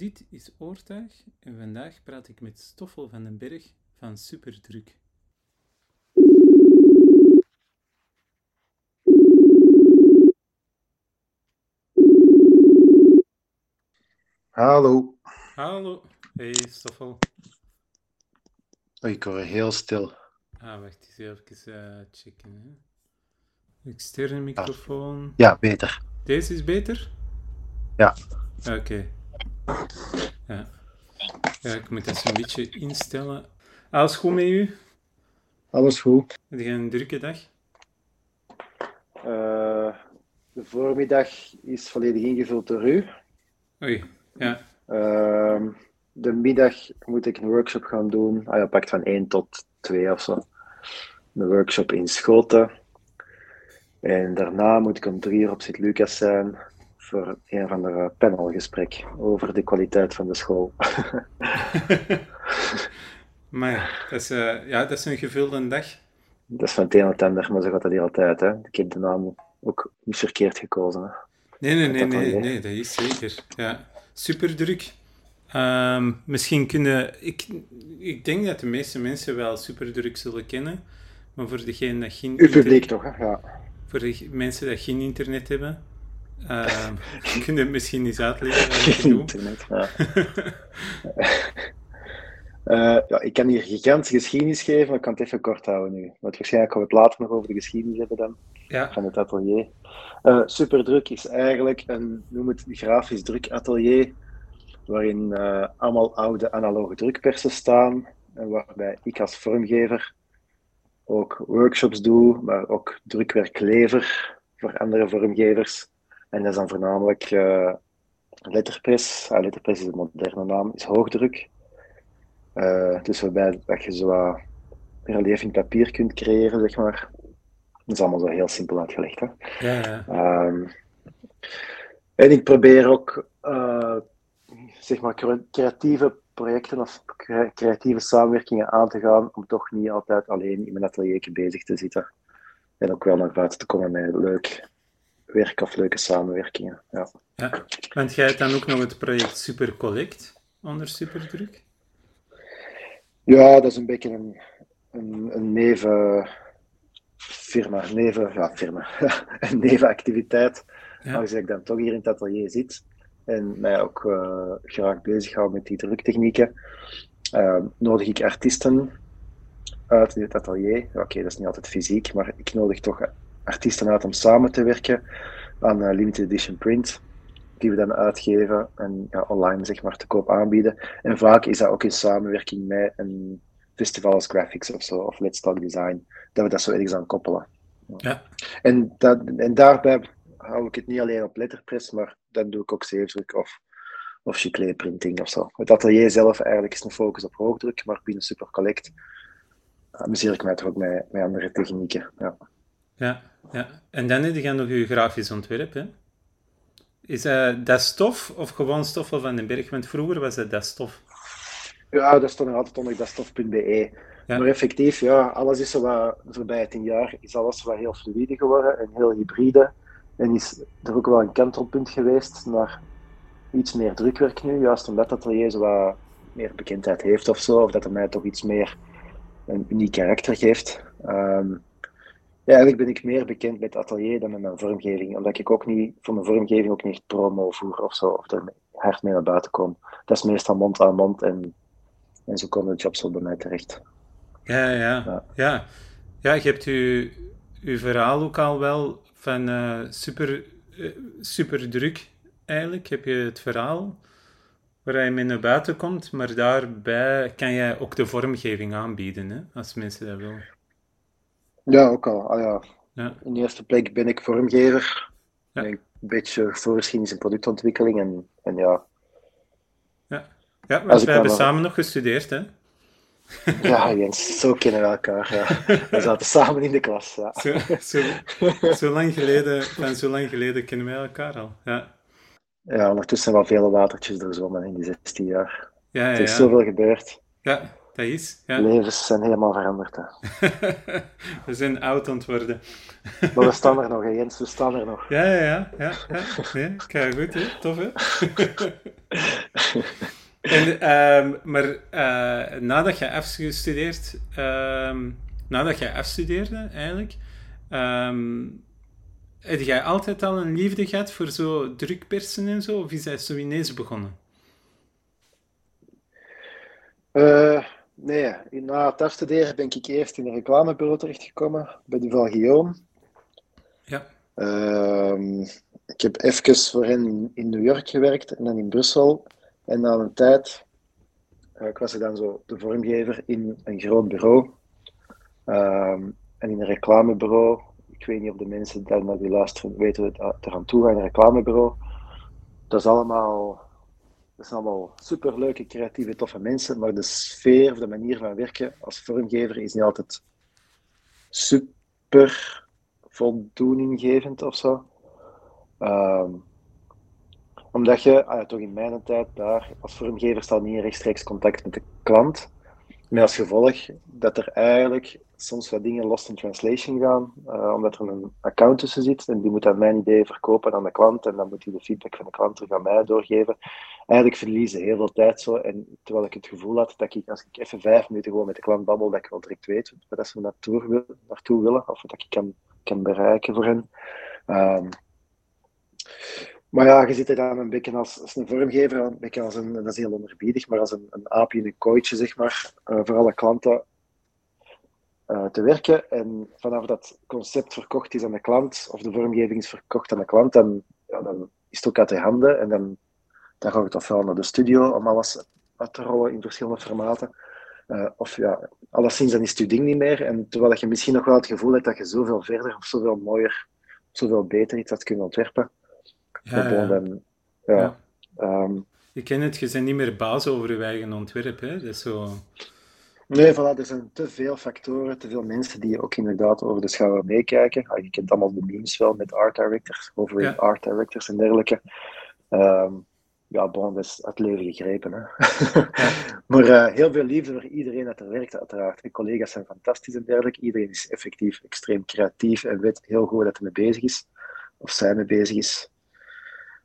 Dit is Oortuig en vandaag praat ik met Stoffel van den Berg van Superdruk. Hallo. Hallo. Hey Stoffel. Oh, ik hoor heel stil. Ah, wacht eens even uh, checken. Hè. Externe microfoon. Ja, beter. Deze is beter? Ja. Oké. Ja. ja, ik moet dat een beetje instellen. Alles goed met u? Alles goed. Heb je een drukke dag? Uh, de voormiddag is volledig ingevuld door u. Oei, ja. Uh, de middag moet ik een workshop gaan doen. Ah ja, pakt van 1 tot 2 of zo. Een workshop in Schoten. En daarna moet ik om 3 uur op Sint-Lucas zijn voor een of ander panelgesprek over de kwaliteit van de school. maar dat is, uh, ja, dat is een gevulde dag. Dat is van het een het ander, maar zo gaat dat hier altijd. Hè. Ik heb de naam ook niet verkeerd gekozen. Hè. Nee, nee, nee, nee, nee, dat is zeker. Ja. Super druk. Um, misschien kunnen. Ik, ik denk dat de meeste mensen wel superdruk zullen kennen, maar voor degene dat geen. Uw publiek toch, hè? Ja. Voor de mensen die geen internet hebben, uh, je het misschien eens uitleggen? Internet, ja. uh, ja. Ik kan hier gigantische geschiedenis geven, maar ik kan het even kort houden nu. Want waarschijnlijk gaan we het later nog over de geschiedenis hebben dan. Ja. Van het atelier. Uh, Superdruk is eigenlijk een, noem het, grafisch drukatelier waarin allemaal oude analoge drukpersen staan en waarbij ik als vormgever ook workshops doe, maar ook drukwerk lever voor andere vormgevers. En dat is dan voornamelijk uh, letterpress. Ah, letterpress is de moderne naam, is hoogdruk. Uh, dus waarbij dat je zo relief in papier kunt creëren, zeg maar. Dat is allemaal zo heel simpel uitgelegd. Hè? Ja, ja. Um, en ik probeer ook uh, zeg maar creatieve projecten of creatieve samenwerkingen aan te gaan om toch niet altijd alleen in mijn atelier bezig te zitten. En ook wel naar buiten te komen met leuk werk of leuke samenwerkingen. Ja. ja. Want jij hebt dan ook nog het project Super Collect onder Superdruk? Ja, dat is een beetje een, een, een neven firma, neven, ja, firma, een nevenactiviteit. Ja. Als ik dan toch hier in het atelier zit en mij ook uh, graag bezighoud met die druktechnieken, uh, nodig ik artiesten uit dit atelier. Oké, okay, dat is niet altijd fysiek, maar ik nodig toch artiesten uit om samen te werken aan uh, limited edition print, die we dan uitgeven en ja, online zeg maar te koop aanbieden. En vaak is dat ook in samenwerking met een festival als Graphics of zo, of Let's Talk Design, dat we dat zo ergens aan koppelen. Ja. En, dat, en daarbij hou ik het niet alleen op letterpress, maar dan doe ik ook zeefdruk of, of chiclet printing of zo. Het atelier zelf eigenlijk is een focus op hoogdruk, maar binnen Super Collect amuseer ik mij toch ook met, met andere technieken. Ja. Ja, ja. En dan heb je nog je grafisch ontwerp, hè? Is uh, dat stof of gewoon stoffen van den berg? Want vroeger was het dat stof. Ja, dat stond nog altijd onder datstof.be. Ja. Maar effectief, ja, alles is zo wat, voorbij tien jaar, is alles wat heel fluide geworden en heel hybride. En is er ook wel een kantelpunt geweest naar iets meer drukwerk nu, juist omdat dat atelier zo wat meer bekendheid heeft of zo, of dat er mij toch iets meer een uniek karakter geeft. Um, ja, eigenlijk ben ik meer bekend met atelier dan met mijn vormgeving, omdat ik ook niet voor mijn vormgeving ook niet promo voer of zo, of er hard mee naar buiten kom. Dat is meestal mond aan mond en, en zo komen de jobs wel bij mij terecht. Ja, ja, ja. ja. ja je hebt je, je verhaal ook al wel van uh, super, uh, super druk, eigenlijk. Heb je het verhaal waar je mee naar buiten komt, maar daarbij kan jij ook de vormgeving aanbieden, hè, als mensen dat willen. Ja, ook al. Ah, ja. Ja. In de eerste plek ben ik vormgever. Ja. Een beetje voorgeschiedenis en productontwikkeling. En, en ja. Ja, ja want we hebben samen nog gestudeerd, hè? Ja, Jens, zo kennen we elkaar. Ja. We zaten samen in de klas. Ja. Zo, zo, zo, lang geleden, en zo lang geleden kennen wij elkaar al. Ja, ja ondertussen wel vele watertjes doorzwommen in die 16 jaar. Ja, ja, er is zoveel gebeurd. Ja, dat is. Ja. Levens zijn helemaal veranderd. Hè. we zijn oud aan het worden. maar we staan er nog, hè, Jens, we staan er nog. Ja, ja, ja. ja, ja. Nee, kijk goed, hè? tof, hè? en, ehm, maar uh, nadat je afgestudeerd, um, nadat je afstudeerde eigenlijk, um, heb jij altijd al een liefde gehad voor zo drukpersen en zo? Of is dat zo ineens begonnen? Uh, nee, na het afstuderen ben ik eerst in een reclamebureau terechtgekomen bij Duval Guillaume. Ja. Uh, ik heb even voor hen in New York gewerkt en dan in Brussel. En na een tijd, uh, ik was dan zo de vormgever in een groot bureau. Uh, en in een reclamebureau, ik weet niet of de mensen die naar die luisteren weten we het eraan toe gaan, een reclamebureau. Dat is allemaal dat zijn allemaal superleuke, creatieve, toffe mensen, maar de sfeer of de manier van werken als vormgever is niet altijd super voldoeninggevend of zo. Ehm, omdat je, ah toch in mijn tijd daar, als vormgever staat niet in rechtstreeks contact met de klant. Met als gevolg dat er eigenlijk soms wat dingen lost in translation gaan, uh, omdat er een account tussen zit en die moet dan mijn idee verkopen aan de klant en dan moet hij de feedback van de klant terug aan mij doorgeven. Eigenlijk verliezen heel veel tijd zo en terwijl ik het gevoel had dat ik, als ik even vijf minuten gewoon met de klant babbel, dat ik wel direct weet waar ze naartoe, naartoe willen of wat ik kan, kan bereiken voor hen. Um, maar ja, je zit er dan een beetje als, een vormgever, een beetje als een, dat is heel onderbiedig, maar als een, een aapje in een kooitje, zeg maar, uh, voor alle klanten uh, te werken. En vanaf dat concept verkocht is aan de klant, of de vormgeving is verkocht aan de klant, dan, ja, dan is het ook uit de handen. En dan, dan gaat het ofwel naar de studio om alles uit te rollen in verschillende formaten. Uh, of ja, alleszins dan is het je ding niet meer. En terwijl je misschien nog wel het gevoel hebt dat je zoveel verder of zoveel mooier, zoveel beter iets had kunnen ontwerpen. Ja, ja. Dan, ja, ja. Um, je kent het, je bent niet meer baas over je eigen ontwerp. Hè? Dat is zo... Nee, voilà, er zijn te veel factoren, te veel mensen die ook inderdaad over de schouder meekijken. Ah, je kent allemaal de memes wel met art directors, over ja. art directors en dergelijke. Um, ja, bon, dat is het leven gegrepen. Hè. Ja. maar uh, heel veel liefde voor iedereen dat er werkt, uiteraard. De collega's zijn fantastisch en dergelijke. Iedereen is effectief extreem creatief en weet heel goed dat hij mee bezig is. Of zij mee bezig is.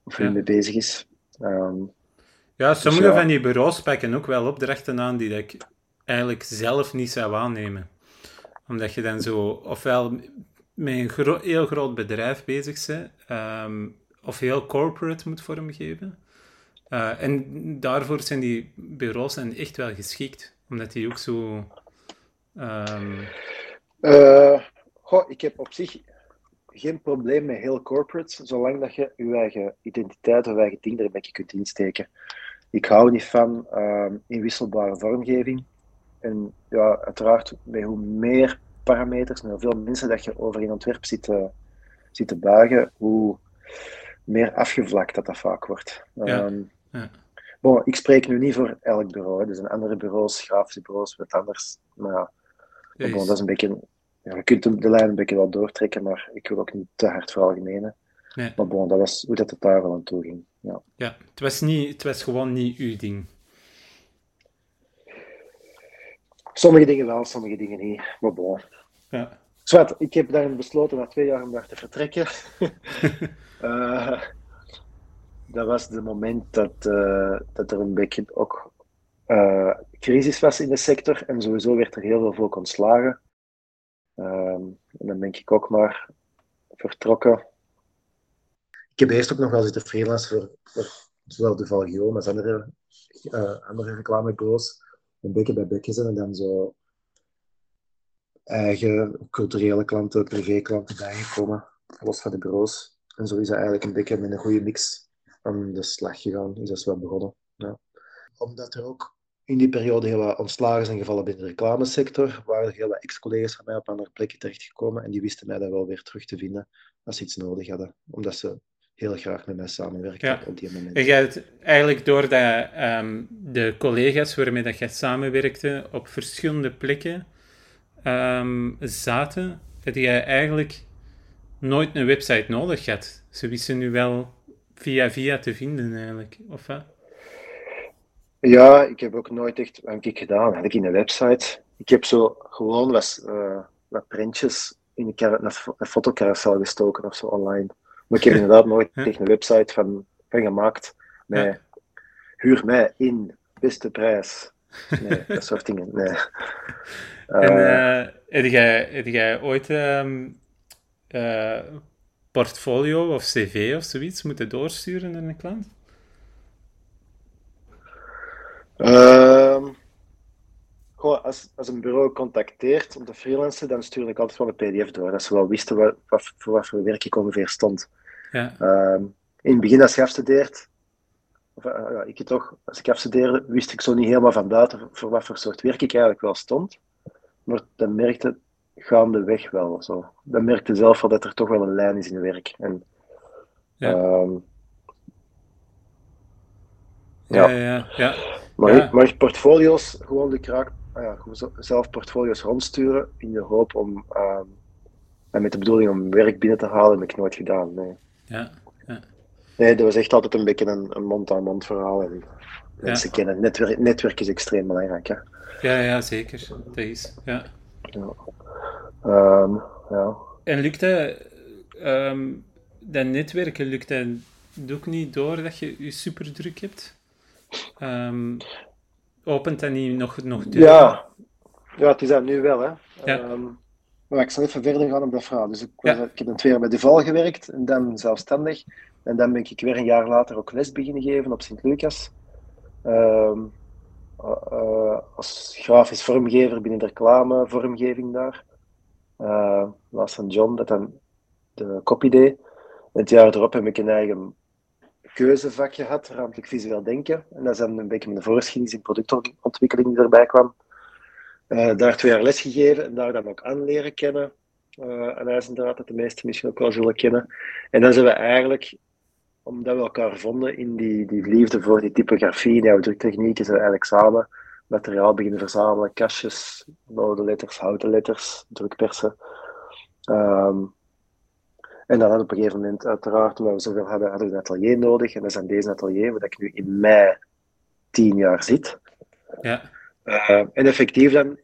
Of hij mee bezig is. Um, ja, sommige dus ja. van die bureaus pakken ook wel opdrachten aan die ik eigenlijk zelf niet zou aannemen. Omdat je dan zo, ofwel met een heel groot bedrijf bezig bent, um, of heel corporate moet vormgeven. Uh, en daarvoor zijn die bureaus dan echt wel geschikt, omdat die ook zo. Um... Goh, ik heb op zich geen probleem met heel corporate, zolang dat je je eigen identiteit of eigen ding er een beetje kunt insteken. Ik hou niet van uh, inwisselbare vormgeving. En ja, uiteraard, met hoe meer parameters en hoeveel mensen dat je over in ontwerp zit, uh, zit te buigen, hoe meer afgevlakt dat dat vaak wordt. Ja. Um, ja. Bon, ik spreek nu niet voor elk bureau. Hè. Er zijn andere bureaus, grafische bureaus, wat anders. Maar ja, bon, dat is een beetje... Ja, je kunt de lijn een beetje wel doortrekken, maar ik wil ook niet te hard veralgemenen. Nee. Maar bon, dat was hoe dat het daar wel aan toe ging. Ja, ja het, was niet, het was gewoon niet uw ding. Sommige dingen wel, sommige dingen niet. Maar bon. Ja. Zwart, ik heb daarin besloten na twee jaar om daar te vertrekken. uh, dat was het moment dat, uh, dat er een beetje ook uh, crisis was in de sector. En sowieso werd er heel veel volk ontslagen. Ehm, en dan ben ik ook maar vertrokken. Ik heb eerst ook nog wel zitten freelancen voor, voor zowel de Valgio als andere, andere reclamebureaus een beetje bij beetje zijn en dan zo eigen culturele klanten, privéklanten bijgekomen, los van de bureaus. En zo is dat eigenlijk een beetje met een goede mix aan de slag gegaan, is dat wel begonnen. Ja. Omdat er ook in die periode heel wat ontslagen zijn gevallen binnen de reclamesector, waren er heel wat ex-collega's van mij op andere plekken terechtgekomen en die wisten mij daar wel weer terug te vinden als ze iets nodig hadden, omdat ze heel graag met mij samenwerken ja. op die moment. En jij hebt eigenlijk doordat um, ehm, de collega's waarmee dat jij samenwerkte op verschillende plekken um, zaten, dat jij eigenlijk nooit een website nodig had. Ze wisten nu wel via via te vinden eigenlijk, of wat? Ja, ik heb ook nooit echt, wat heb ik gedaan? Had ik in een website. Ik heb zo gewoon wat, uh, wat printjes in een, een fotocarousel gestoken of zo online. Maar ik heb inderdaad nooit echt een website van, van gemaakt. Met huur mij in, beste prijs. Nee, dat soort dingen. Nee. En uh, heb, jij, heb jij ooit um, uh, portfolio of cv of zoiets moeten doorsturen naar een klant? Als, als een bureau contacteert om te freelancen, dan stuur ik altijd wel een pdf door. Dat ze wel wisten wat, wat, voor wat voor werk ik ongeveer stond. Ja. Uh, in het begin als je afstudeert, of, uh, ja, ik toch, als ik afstudeerde, wist ik zo niet helemaal van buiten voor wat voor soort werk ik eigenlijk wel stond. Maar dan merkte gaandeweg wel zo. Dan merkte zelf wel dat er toch wel een lijn is in het werk. En, ja. Um, ja. ja, ja, ja. Maar, maar portfolio's, gewoon de kraak, ja, zelf portfolio's rondsturen in de hoop om, um, en met de bedoeling om werk binnen te halen, heb ik nooit gedaan. Nee. Ja, ja. Nee, dat was echt altijd een beetje een mond-aan-mond verhaal. En mensen kennen. Netwerk, netwerk is extreem belangrijk. Hè? Ja, ja, zeker. Dat is. Ja. ja. Um, ja. En lukt dat, um, dat netwerken, lukt dat ook niet door dat je je super druk hebt? Um, opent dat niet nog, nog Ja. ja, het is dat nu wel. Hè. Ja. maar ik zal even verder gaan op dat verhaal. Dus ik, ik heb dan twee jaar bij de Val gewerkt en dan zelfstandig. En dan ben ik weer een jaar later ook les beginnen geven op Sint-Lucas. Um, uh, als grafisch vormgever binnen de reclamevormgeving daar. Uh, naast van John, dat dan de copy deed. Het jaar erop heb ik een eigen keuzevak gehad, ruimtelijk visueel denken. En dat is dan een beetje mijn voorgeschiedenis in productontwikkeling die erbij kwam. Uh, daar twee jaar les gegeven en daar dan ook aan leren kennen. Uh, aan IJzendraad, dat de meesten misschien ook wel zullen kennen. En dan zijn we eigenlijk omdat we elkaar vonden in die, die liefde voor die typografie, die druktechniek, is er eigenlijk samen materiaal beginnen verzamelen, kastjes, oude letters, houten letters, drukpersen. Um, en dan op een gegeven moment, uiteraard, toen we zoveel hadden, hadden we een atelier nodig. En dat is aan deze atelier, waar ik nu in mei tien jaar zit. Ja. Uh, en effectief dan,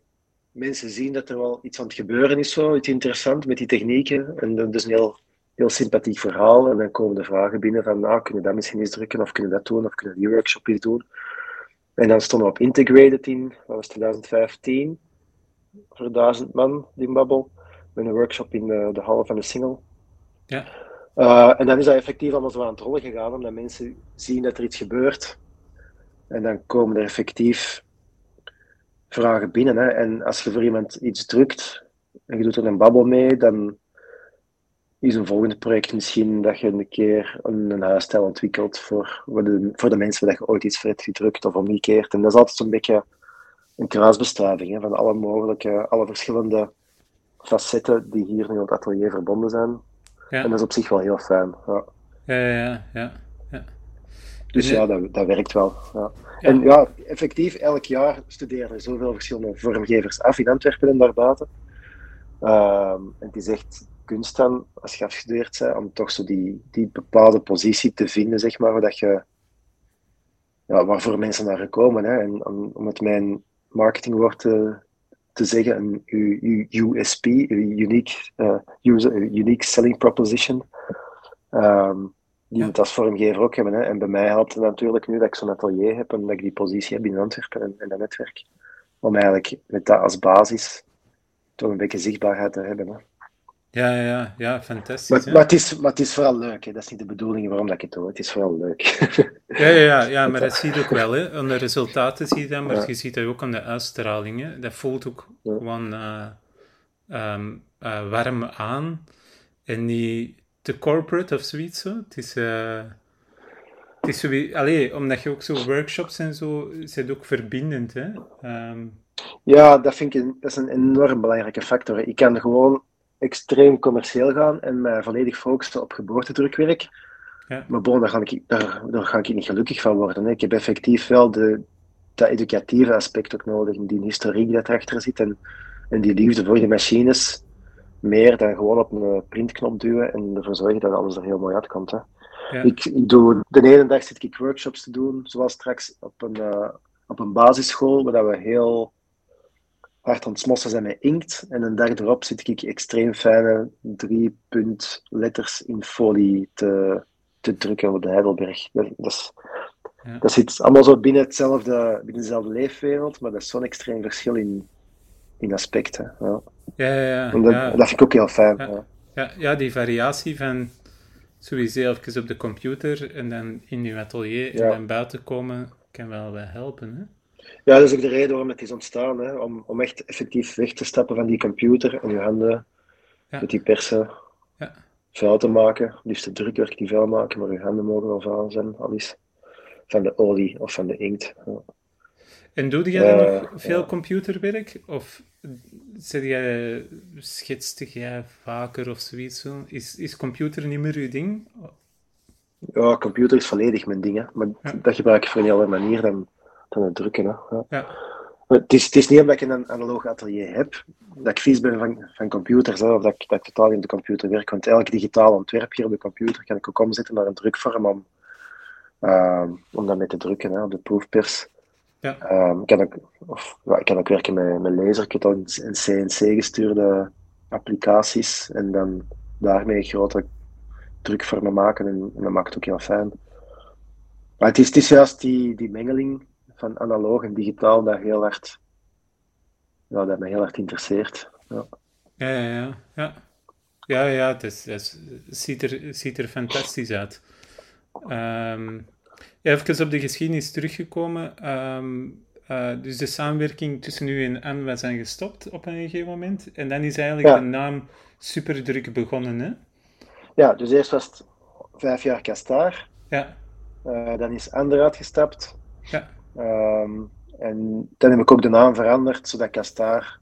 mensen zien dat er wel iets aan het gebeuren is, zo, iets interessant met die technieken. En dat is een heel heel sympathiek verhaal. En dan komen de vragen binnen van, nou, kunnen we dat misschien eens drukken, of kunnen we dat doen, of kunnen we die workshop eens doen. En dan stonden we op Integrated in, dat was 2015, voor duizend man, die babbel. Met een workshop in de, de hal van de single. Ja. Uh, en dan is dat effectief allemaal zo aan het rollen gegaan, omdat mensen zien dat er iets gebeurt. En dan komen er effectief vragen binnen. Hè. En als je voor iemand iets drukt en je doet er een babbel mee, dan is een volgende project misschien dat je een keer een, een huisstijl ontwikkelt voor, de, voor de mensen dat je ooit iets voor hebt gedrukt of omgekeerd. En dat is altijd zo'n beetje een kruisbestuiving hè, van alle mogelijke, alle verschillende facetten die hier in het atelier verbonden zijn. En dat is op zich wel heel fijn. Ja, ja, ja. ja, ja. Dus ja, dat, dat werkt wel. Ja. En ja, effectief, elk jaar studeren er zoveel verschillende vormgevers af in Antwerpen en daarbuiten. Um, en het is echt kunst dan, als je afgestudeerd bent, om toch zo die, die bepaalde positie te vinden, zeg maar, waar dat je, ja, waarvoor mensen naar gekomen. Hè? En om, om het mijn marketingwoord te, te zeggen, een USP, unique, uh, user, unique selling proposition. Um, die ja. moet als vormgever ook hebben. Hè? En bij mij helpt het natuurlijk nu dat ik zo'n atelier heb en dat ik die positie heb in Antwerpen en, en dat netwerk. Om eigenlijk met dat als basis toch een beetje zichtbaarheid te hebben. Hè? Ja, ja, ja, fantastisch. Maar, maar, het, is, maar het is vooral leuk, hè. dat is niet de bedoeling waarom dat ik het doe. Het is vooral leuk. ja, ja, ja, ja maar dat zie je ook wel. Hè. Aan de resultaten zie je dat, maar je ziet dat ook aan de uitstraling. Hè. Dat voelt ook gewoon uh, um, uh, warm aan en niet te corporate of zoiets. Zo. Het is... Uh, het is zo, allee, omdat je ook zo workshops en zo, het ook verbindend. Hè? Um, ja, dat vind ik een, dat is een enorm belangrijke factor. Ik kan gewoon extreem commercieel gaan en mij volledig focussen op geboortedrukwerk. Ja. Maar bon, daar ga, ik, daar, daar ga ik niet gelukkig van worden. Hè. Ik heb effectief wel de, dat educatieve aspect ook nodig, die historiek dat erachter zit en, en die liefde voor de machines, meer dan gewoon op een printknop duwen en ervoor zorgen dat alles er heel mooi uitkomt. Hè. Ja. Ik, ik, doe, de ene dag zit ik workshops te doen, zoals straks op een, uh, op een basisschool, waar we heel hard aan het smossen zijn met inkt. En een dag erop zit ik extreem fijne drie punt letters in folie te, te drukken op de Heidelberg. Dat, is, ja. Dat zit allemaal zo binnen, hetzelfde, binnen dezelfde leefwereld, maar dat is zo'n extreem verschil in, in aspecten. Ja, ja, ja. ja, dat, ja. dat, vind ik ook heel fijn. Ja, ja. ja, die variatie van sowieso even op de computer en dan in je atelier en dan buiten komen, kan wel wel helpen. Hè? Ja, dat is ook de reden waarom het is ontstaan. Hè? Om, om echt effectief weg te stappen van die computer en je handen met die persen ja. vuil te maken. Liefst de drukwerk die vuil maken, maar je handen mogen wel vuil zijn, al is van de olie of van de inkt. Ja. En doe jij dan nog veel computerwerk? Of zit jij, schetste jij vaker of zoiets? Is, is computer niet meer je ding? Ja, computer is volledig mijn ding. Hè. Maar dat gebruik ik voor een hele manier dan, dan het drukken. Hè. Ja. ja. Het, is, het is niet omdat ik een analoog atelier heb, dat ik vies ben van, van computers, of dat ik, dat ik totaal op de computer werk. Want elk digitaal ontwerp hier op de computer kan ik ook omzetten naar een drukvorm om, uh, om dat mee te drukken hè, op de proefpers. Ja. Um, ik, kan ook, of, ja, ik kan ook werken met, met laser. Ik heb dan in CNC-gestuurde applicaties en dan daarmee grote drukvormen maken en, en dat maakt het ook heel fijn. Maar het is, het is juist die, die mengeling van analoog en digitaal dat heel hard, ja, dat me heel hard interesseert. Ja, ja, ja. ja. ja. Ja, het, is, het ziet, er, ziet er fantastisch uit. Um, even op de geschiedenis teruggekomen. Um, uh, dus de samenwerking tussen u en Anne was dan gestopt op een gegeven moment. En dan is eigenlijk ja. de naam Superdruk begonnen, hè? Ja, dus eerst was het vijf jaar Kastaar. Ja. Uh, dan is Anne eruit gestapt. Ja. Um, en dan heb ik ook de naam veranderd, zodat Kastaar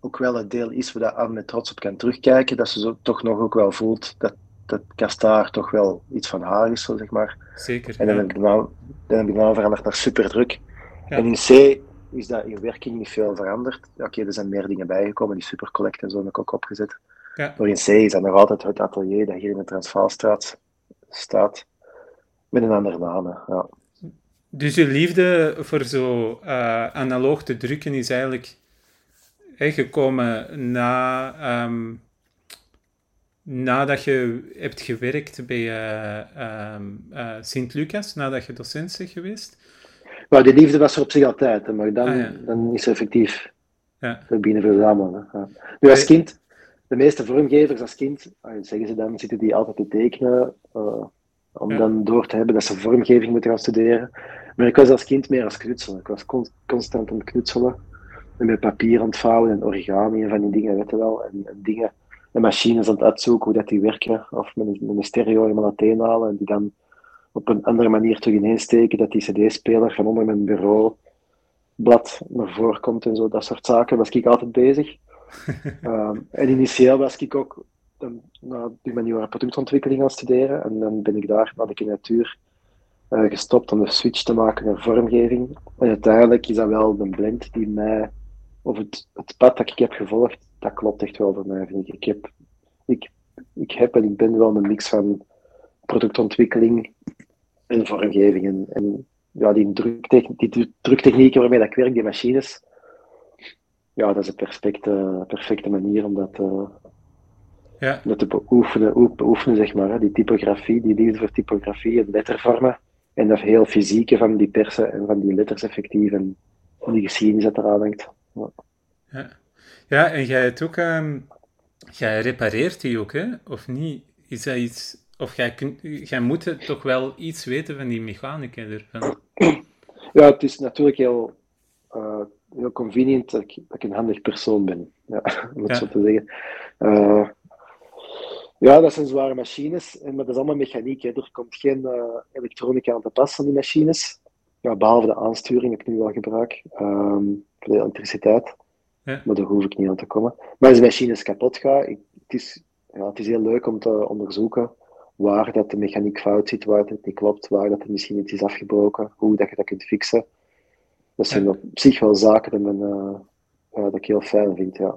ook wel het deel is waar Anne met trots op kan terugkijken. Dat ze zo toch nog ook wel voelt dat dat Kastaar toch wel iets van haar is, zeg maar. Zeker. En dan, ja. heb, ik de naam, dan heb ik de naam veranderd naar Superdruk. Ja. En in C is dat in werking niet veel veranderd. Oké, okay, er zijn meer dingen bijgekomen, die Supercollect en zo heb ik ook opgezet. Ja. Maar in C is dat nog altijd het atelier dat hier in de Transvaalstraat staat, met een andere naam. Ja. Dus je liefde voor zo uh, analoog te drukken is eigenlijk gekomen na... Um, nadat je hebt gewerkt bij uh, um, uh, Sint-Lucas, nadat je docent bent geweest? Maar die liefde was er op zich altijd, maar dan, ah, ja. dan is er effectief ja. binnen verzamelen. Ja. Nu als kind, de meeste vormgevers als kind, zeggen ze dan, zitten die altijd te tekenen, om ja. dan door te hebben dat ze vormgeving moeten gaan studeren. Maar ik was als kind meer als knutselen. Ik was con constant aan het knutselen. En met papier ontvouwen en origami en van die dingen, weet je wel. En, en dingen en machines aan het uitzoeken hoe dat die werken. Of met een, met een stereo helemaal uiteen halen en die dan op een andere manier terug ineensteken. Dat die cd-speler van onder mijn bureaublad naar voren komt en zo. Dat soort zaken was ik altijd bezig. um, en initieel was ik ook dan, na die manier productontwikkeling aan het studeren. En dan ben ik daar naar de natuur uh, gestopt om de switch te maken naar vormgeving. En uiteindelijk is dat wel een blend die mij, of het, het pad dat ik heb gevolgd, dat klopt echt wel voor mij, vind ik. Ik heb, ik, ik heb en ik ben wel een mix van productontwikkeling en vormgeving. En, en ja, die, druktechniek, die druktechnieken waarmee dat ik werk, die machines, ja, dat is een perfecte, perfecte manier om dat, uh, ja. dat te beoefenen, beoefenen, zeg maar. Hè. Die typografie, die liefde voor typografie en lettervormen. En dat heel fysieke van die persen en van die letters effectief en die geschiedenis dat eraan hangt. Ja. ja. Ja, en jij het ook, um, jij repareert die ook, hè? Of niet? Is dat iets, of jij, kunt, jij moet toch wel iets weten van die mechanica ervan? Ja, het is natuurlijk heel, uh, heel convenient dat ik, dat ik, een handig persoon ben, ja, om het Ja. zo te zeggen. Uh, ja, dat zijn zware machines, maar dat is allemaal mechaniek. Hè. Er komt geen uh, elektronica aan te pas aan die machines. Ja, behalve de aansturing, die ik nu wel gebruik, um, voor de elektriciteit. Ja. Maar daar hoef ik niet aan te komen. Maar als de machines kapot gaan, ik, het, is, ja, het is heel leuk om te onderzoeken waar dat de mechaniek fout zit, waar het niet klopt, waar dat er misschien iets is afgebroken, hoe dat je dat kunt fixen. Dat zijn Ja. op zich wel zaken die men, uh, ja, dat ik heel fijn vind, ja.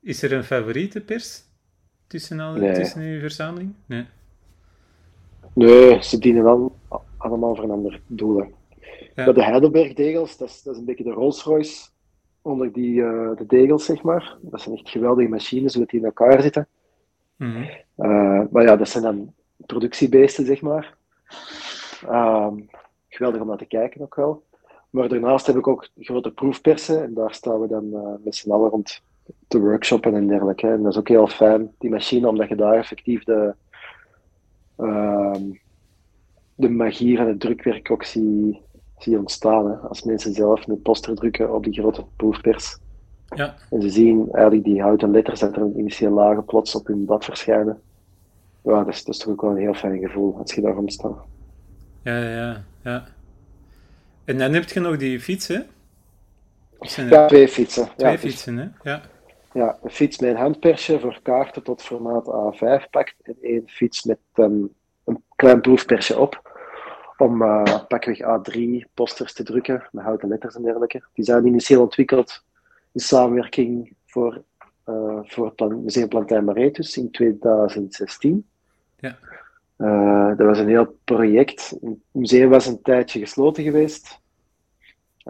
Is er een favoriete pers tussen, al, Nee. tussen uw verzameling? Nee. Nee, ze dienen wel allemaal voor een ander doel. hè. Ja. De Heidelberg-degels, dat is, dat is een beetje de Rolls-Royce onder die, uh, de degels, zeg maar. Dat zijn echt geweldige machines, hoe die in elkaar zitten. Mhm. Uh, maar ja, dat zijn dan productiebeesten, zeg maar. Um, geweldig om naar te kijken ook wel. Maar daarnaast heb ik ook grote proefpersen en daar staan we dan uh, met z'n allen rond te workshoppen en dergelijke. En dat is ook heel fijn, die machine, omdat je daar effectief de, uh, de magie van het drukwerk ook zie, zie ontstaan. Hè. Als mensen zelf een poster drukken op die grote proefpers. Ja. En ze zien eigenlijk die houten letters dat er een initiële lagen plots op hun blad verschijnen. Ja, dat is, dat is toch ook wel een heel fijn gevoel als je daarom staat. Ja, ja, ja. En dan heb je nog die fiets, hè? Ja, twee fietsen. Twee ja, fietsen, hè? Ja. Ja, een fiets met een handpersje voor kaarten tot formaat A5 pakt en één fiets met um, een klein proefpersje op om uh, pakweg A3 posters te drukken met houten letters en dergelijke. Die zijn initieel ontwikkeld in samenwerking voor, uh, voor het plan, Museum Plantijn Maretus in 2016. Ja. Uh, dat was een heel project. Het museum was een tijdje gesloten geweest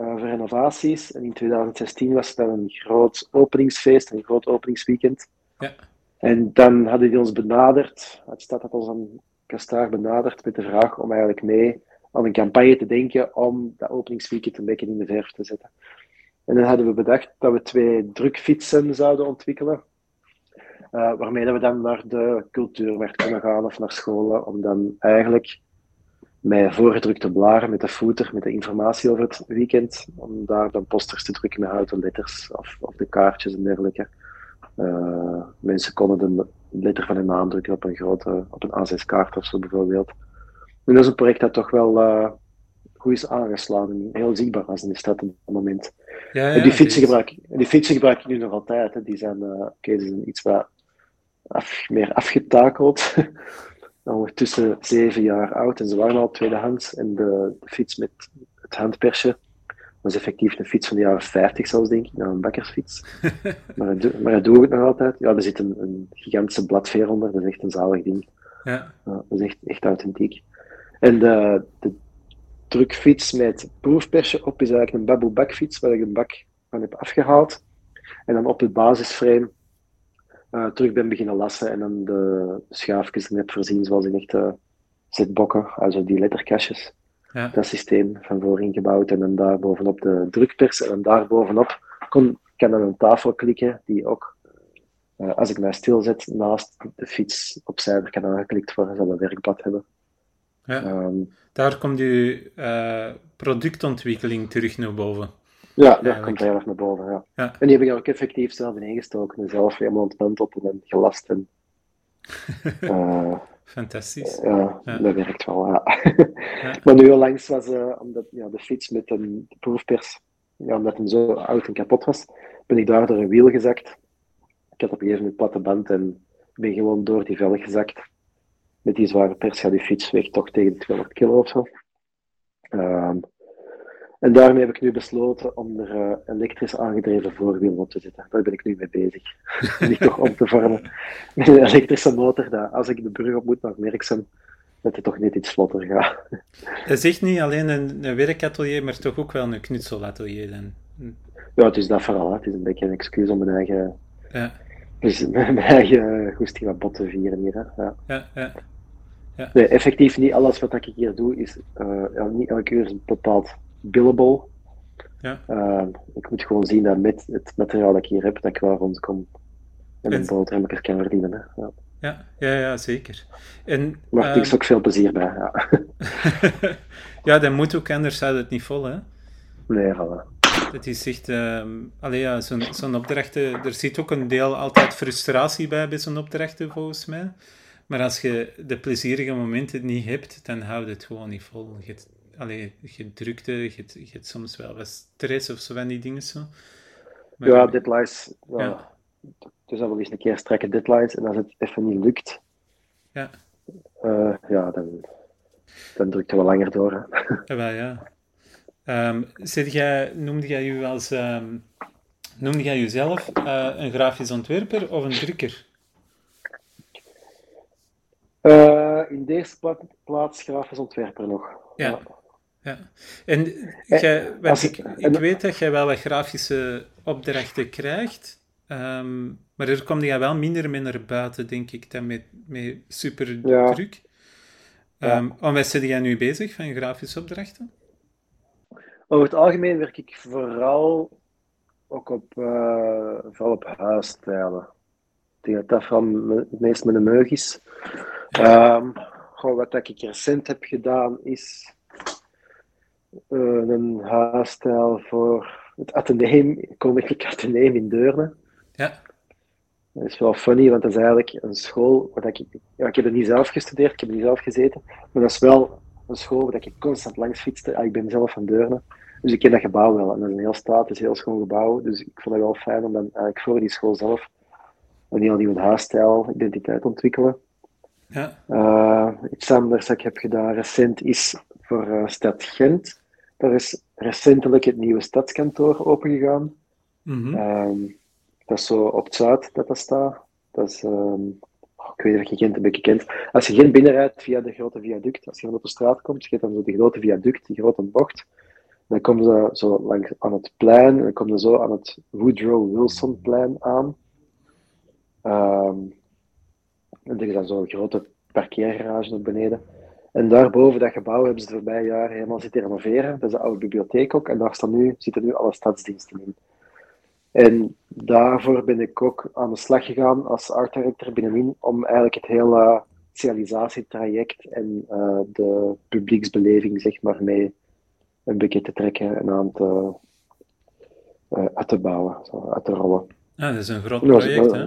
voor renovaties. En in 2016 was dan een groot openingsfeest, een groot openingsweekend. Ja. En dan hadden die ons benaderd, het stad had ons een Kastaar benaderd met de vraag om eigenlijk mee aan een campagne te denken om dat openingsweekend een beetje in de verf te zetten. En dan hadden we bedacht dat we twee drukfietsen zouden ontwikkelen. Uh, waarmee dat we dan naar de cultuurmarkt kunnen gaan of naar scholen, om dan eigenlijk met voorgedrukte blaren, met de footer, met de informatie over het weekend, om daar dan posters te drukken met houten letters of, of de kaartjes en dergelijke. Uh, mensen konden de letter van hun naam drukken op een grote, op een A6-kaart of zo bijvoorbeeld. En dat is een project dat toch wel uh, goed is aangeslagen, heel zichtbaar was in de stad op dat moment. Ja, ja, en die fietsen, gebruik, die fietsen gebruik ik nu nog altijd. Hè. Die zijn, uh, okay, die zijn iets wat af, meer afgetakeld. Ondertussen zeven jaar oud en ze waren al tweedehands. En de, de fiets met het handpersje was effectief een fiets van de jaren 50 zelfs, denk ik. Nou, een bakkersfiets. maar, dat, maar doe ik nog altijd. Ja, er zit een, een gigantische bladveer onder. Dat is echt een zalig ding. Ja. ja dat is echt, echt authentiek. En de, de drukfiets met proefpersje op is eigenlijk een baboe bakfiets waar ik een bak van heb afgehaald. En dan op het basisframe uh, terug ben beginnen lassen en dan de schaafjes net voorzien zoals in echte zetbokken, also die letterkastjes. Ja. Dat systeem van voor ingebouwd en dan daar bovenop de drukpers en dan daar bovenop kon, kan dan een tafel klikken die ook, uh, als ik mij stilzet naast de fiets opzij, kan aangeklikt worden, zal een werkblad hebben. Ja. Um, Daar komt je uh, productontwikkeling terug naar boven. Ja, dat Eigenlijk. komt heel erg naar boven. Ja. Ja. En die heb ik ook effectief zelf in ingestoken en zelf helemaal ontmanteld en gelast. En, uh, Fantastisch. ja, Ja. dat werkt wel. Maar nu langs was, uh, omdat ja, de fiets met een de proefpers, ja, omdat hem zo oud en kapot was, ben ik daar door een wiel gezakt. Ik had op een gegeven moment platte band en ben gewoon door die velg gezakt. Met die zware pers gaat die fiets weg toch tegen de 200 kilo of zo. En daarmee heb ik nu besloten om er uh, elektrisch aangedreven voorwielen op te zetten. Daar ben ik nu mee bezig. Die toch om te vormen met een elektrische motor. Dat als ik de brug op moet naar Merksem, dat het toch net iets vlotter gaat. Het is echt niet alleen een, een werkatelier, maar toch ook wel een knutselatelier. Dan. Ja, het is dat vooral. Hè. Het is een beetje een excuus om mijn eigen, Ja, dus mijn eigen goesting wat bot te vieren hier. Hè. Ja. ja, ja. Nee, effectief niet alles wat ik hier doe is, uh, ja, niet elke uur is bepaald billable. Ja. Uh, ik moet gewoon zien dat met het materiaal dat ik hier heb, dat ik wel rondkom en een En- boterhammetjes kan verdienen. Hè. Ja. Ja, ja, ja, zeker. En, Maar er ehm, ook veel plezier bij. Ja. ja, dat moet ook, anders zou het niet vol, hè. Nee, voilà. Het is echt, allee, ja, zo'n zo'n opdrachten, er zit ook een deel altijd frustratie bij bij zo'n opdrachten, volgens mij. Maar als je de plezierige momenten niet hebt, dan houdt het gewoon niet vol. Je, allee, je drukte, je, hebt- je hebt soms wel wat stress of zo van die dingen zo. Maar- Ja, deadlines. Ja. Ja. Dus dan wel eens een keer strakke deadlines en als het even niet lukt, Ja. eh, ja, dan, dan drukt het wel langer door. Hè. Ja, wel, ja. Ehm, zit jij, noemde jij je als, ehm, noemde jij jezelf eh, een grafisch ontwerper of een drukker? Eh, in de eerste pla- plaats grafisch ontwerper nog. Ja. Ja. En jij, want als ik, weet dat jij wel wat grafische opdrachten krijgt, ehm, maar er kom jij wel minder mee naar buiten, denk ik, dan met, met super Ja. druk. Um, ja. wat zit jij nu bezig van grafische opdrachten? Over het algemeen werk ik vooral ook op, uh, vooral op huisstijlen. Ik denk dat dat van het meest met de meug is. Um, wat ik recent heb gedaan is een huisstijl voor het Atheneum, Koninklijk Atheneum in Deurne. Ja. Dat is wel funny, want dat is eigenlijk een school waar ik... Ja, ik heb er niet zelf gestudeerd, ik heb er niet zelf gezeten, maar dat is wel een school waar ik constant langs fietste. Ah, ik ben zelf van Deurne, dus ik ken dat gebouw wel. En dat is een heel statisch, heel schoon gebouw, dus ik vond het wel fijn om dan eigenlijk voor die school zelf een heel nieuwe huisstijl, identiteit ontwikkelen. Ja. Uh, iets anders dat ik heb gedaan recent is voor uh, Stad Gent. Daar is recentelijk het nieuwe stadskantoor opengegaan. Mm -hmm. dat is zo op het zuid dat dat staat. Dat is, um, ik weet niet of je Gent een beetje kent. Als je Gent binnenrijdt via de grote viaduct, als je van op de straat komt, je hebt dan zo de grote viaduct, die grote bocht. Dan kom je zo langs aan het plein, en dan kom je zo aan het Woodrow Wilson plein aan. Um, en er is dan zo'n grote parkeergarage naar beneden. En daarboven dat gebouw hebben ze de voorbije jaren helemaal zitten renoveren. Dat is de oude bibliotheek ook. En daar staan nu, zitten nu alle stadsdiensten in. En daarvoor ben ik ook aan de slag gegaan als art director binnenin om eigenlijk het hele socialisatietraject en uh, de publieksbeleving zeg maar mee een beetje te trekken en aan te, uh, uit te bouwen, zo, uit te rollen. Ja, dat is een groot project, hè?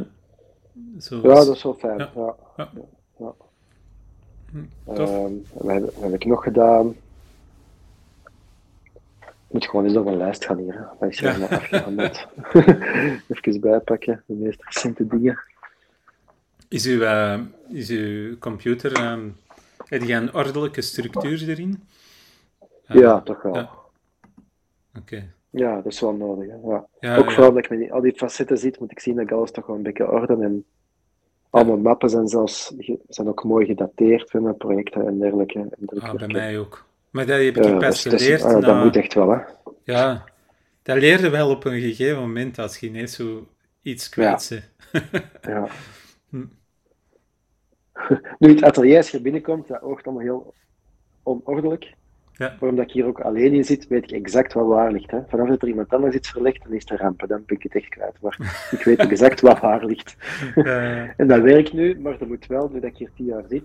Zo ja, dat is wel fijn. Ja. ja. ja. ja. Hm, tof. Um, wat, heb, ik nog gedaan? Ik moet gewoon eens op een lijst gaan hier. Ja. afgehandeld. Even bijpakken, de meest recente dingen. Is uw, uh, is uw computer, um, heb je een ordelijke structuur erin? Uh, ja, toch wel. Ja. Oké. Okay. Ja, dat is wel nodig. Hè. Ja. ja ook vooral dat ik met al die facetten ziet, moet ik zien dat ik alles toch wel een beetje orde en al mijn mappen zijn zelfs zijn ook mooi gedateerd van mijn projecten en dergelijke. En ah, bij mij ook. Maar dat heb ik uh, pas dus, geleerd. Uh, dat moet echt wel, hè? Ja, dat leerde wel op een gegeven moment als je ineens zo iets kwijt ja. ja. hm. Nu het atelier, als je binnenkomt, dat oogt allemaal heel onordelijk. Ja. Maar omdat ik hier ook alleen in zit, weet ik exact wat waar ligt. Hè. Vanaf dat er iemand anders iets verlegt, dan is het rampen. Dan ben ik het echt kwijt. Maar ik weet exact wat waar ligt. Ja. en dat werkt nu, maar er moet wel, nu dat ik hier tien jaar zit,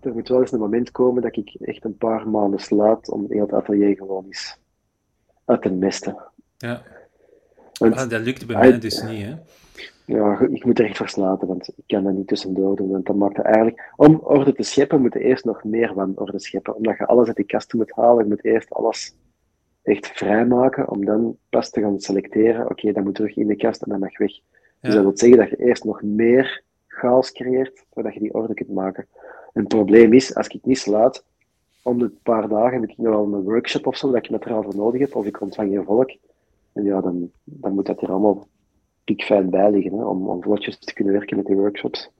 er moet wel eens een moment komen dat ik echt een paar maanden slaat om heel het atelier gewoon eens uit te mesten. Ja. Want, ah, dat lukt bij mij dus niet, hè? Ja, ik moet er echt verslaten, want ik kan dat niet tussendoor doen. Want dan maakt het eigenlijk... Om orde te scheppen, moet je eerst nog meer van orde scheppen. Omdat je alles uit die kasten moet halen, je moet eerst alles echt vrijmaken, om dan pas te gaan selecteren. Oké, okay, dat moet terug in de kast en dat mag weg. Ja. Dus dat wil zeggen dat je eerst nog meer chaos creëert, voordat je die orde kunt maken. En het probleem is, als ik het niet slaat, om de paar dagen heb ik nog wel een workshop of zo, dat ik materiaal voor nodig heb, of ik ontvang hier volk. En ja, dan, dan moet dat hier allemaal piekfijn bij liggen, hè, om, om vlotjes te kunnen werken met die workshops.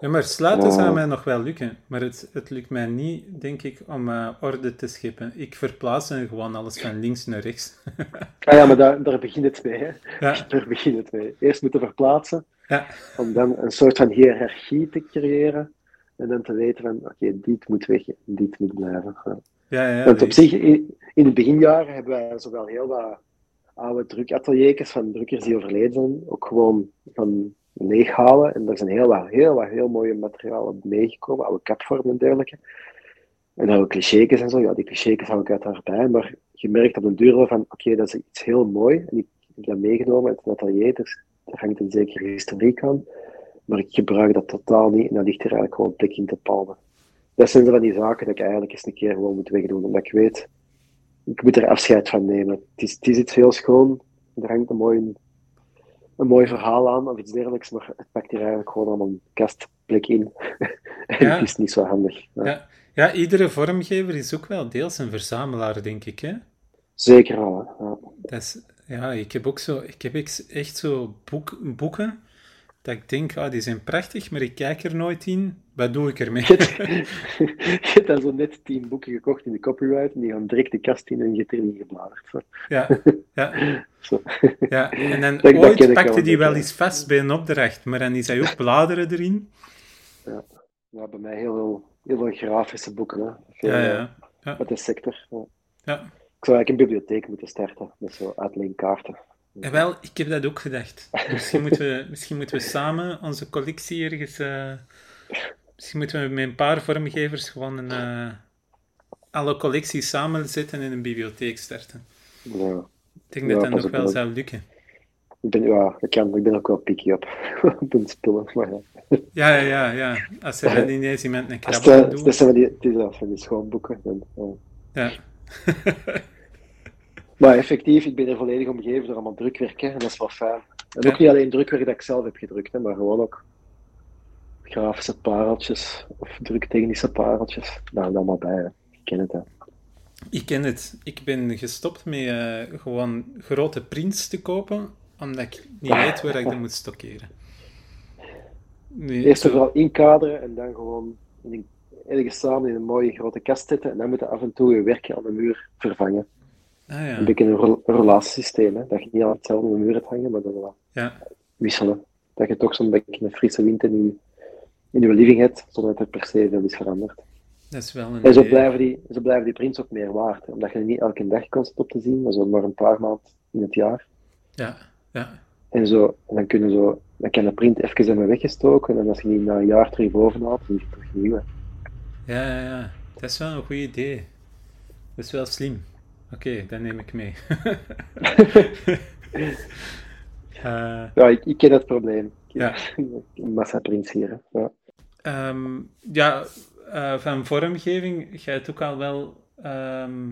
Ja, maar sluiten zou mij nog wel lukken. Maar het, het lukt mij niet, denk ik, om uh, orde te scheppen. Ik verplaats gewoon alles van links naar rechts. ah ja, maar daar, daar begint het mee. Hè. Ja. Daar begint het mee. Eerst moeten verplaatsen, ja. om dan een soort van hiërarchie te creëren. En dan te weten van, oké, okay, dit moet weg, dit moet blijven. Ja. Ja, ja, Want op zich, in, in de beginjaren hebben wij zowel heel wat oude drukateliers van drukkers die overleden zijn, ook gewoon van leeghalen. En er zijn heel wat, heel wat heel mooie materialen meegekomen, oude kapvormen en dergelijke. En oude clichés en zo, ja, die clichés hou ik uiteraard bij, maar je merkt op een duur van, oké, dat is iets heel mooi, en ik heb dat meegenomen uit het atelier, dus daar hangt een zekere historiek aan, maar ik gebruik dat totaal niet, en dat ligt er eigenlijk gewoon een plek in te palmen. Dat zijn van die zaken dat ik eigenlijk eens een keer gewoon moet wegdoen, omdat ik weet, ik moet er afscheid van nemen. Het is, het is iets heel schoon, er hangt een mooi, een mooi verhaal aan of iets dergelijks, maar het pakt hier eigenlijk gewoon allemaal een kastplek in. en Ja. het is niet zo handig. Ja. Ja. ja, iedere vormgever is ook wel deels een verzamelaar, denk ik. Hè? Zeker wel. Ja. Dat is, ja, ik heb ook zo, ik heb echt zo boek, boeken dat ik denk, ah, die zijn prachtig, maar ik kijk er nooit in. Wat doe ik ermee? Je hebt- dan zo net tien boeken gekocht in de copyright en die gaan direct de kast in en je hebt erin gebladerd. Zo. Ja, ja, Zo. ja. En dan Dat- dat ooit ik pakte die dat, wel ja. eens vast bij een opdracht, maar dan is hij ook bladeren erin. Ja, bij mij heel veel heel veel grafische boeken. Hè. Veel, Ja, eh, ja. Ja. Met de sector. Ja. ja. Ik zou eigenlijk een bibliotheek moeten starten, met zo uitleenkaarten. Ja, wel, ik heb dat ook gedacht. Misschien moeten we, misschien moeten we samen onze collectie ergens. eh, misschien moeten we met een paar vormgevers gewoon een, eh, alle collecties samenzetten en een bibliotheek starten. Ja. Ik denk Ja, dat dat nog wel zou lukken. Ik ben, ja, ik, kan, ik ben ook wel picky op, op een spullen. Maar ja. Ja, ja, ja. ja. Als er dan ineens iemand een krabbel doet. dat zijn van die, van die schoonboeken. Dan, ja. Maar effectief, ik ben er volledig omgeven door allemaal drukwerk. Hè, en dat is wel fijn. En ook niet alleen drukwerk dat ik zelf heb gedrukt, hè, maar gewoon ook grafische pareltjes of druktechnische pareltjes. Daar is allemaal bij. Hè. Ik ken het. Hè. Ik ken het. Ik ben gestopt met eh, gewoon grote prints te kopen, omdat ik niet weet waar ik dat moet stockeren. Nu, Eerst zo- vooral inkaderen en dan gewoon in ergens samen in een mooie grote kast zetten. En dan moet je af en toe je werkje aan de muur vervangen. Ah, ja. Een beetje een rel- een relatiesysteem. Hè. Dat je niet hetzelfde aan de muur hebt hangen, maar dan wel ja. wisselen. Dat je toch zo'n beetje een frisse wind in je, in je living hebt, zonder dat er per se veel is veranderd. Dat is wel een En zo idee. blijven, die, zo blijven die prints ook meer waard. Hè. Omdat je niet elke dag kan op te zien, maar zo maar een paar maanden in het jaar. Ja, ja. En, zo, en dan, kunnen zo, dan kan de print even zijn weggestoken. En als je die na een jaar terug bovenhaalt, dan is het terug nieuw. hè. Ja, ja, ja. Dat is wel een goed idee. Dat is wel slim. Oké, dat neem ik mee. Eh, Ja, ik, ik ken het probleem. Ja. Massa prints hier. hè. Ja. Ehm, ja, eh, van vormgeving, jij hebt ook al wel. ehm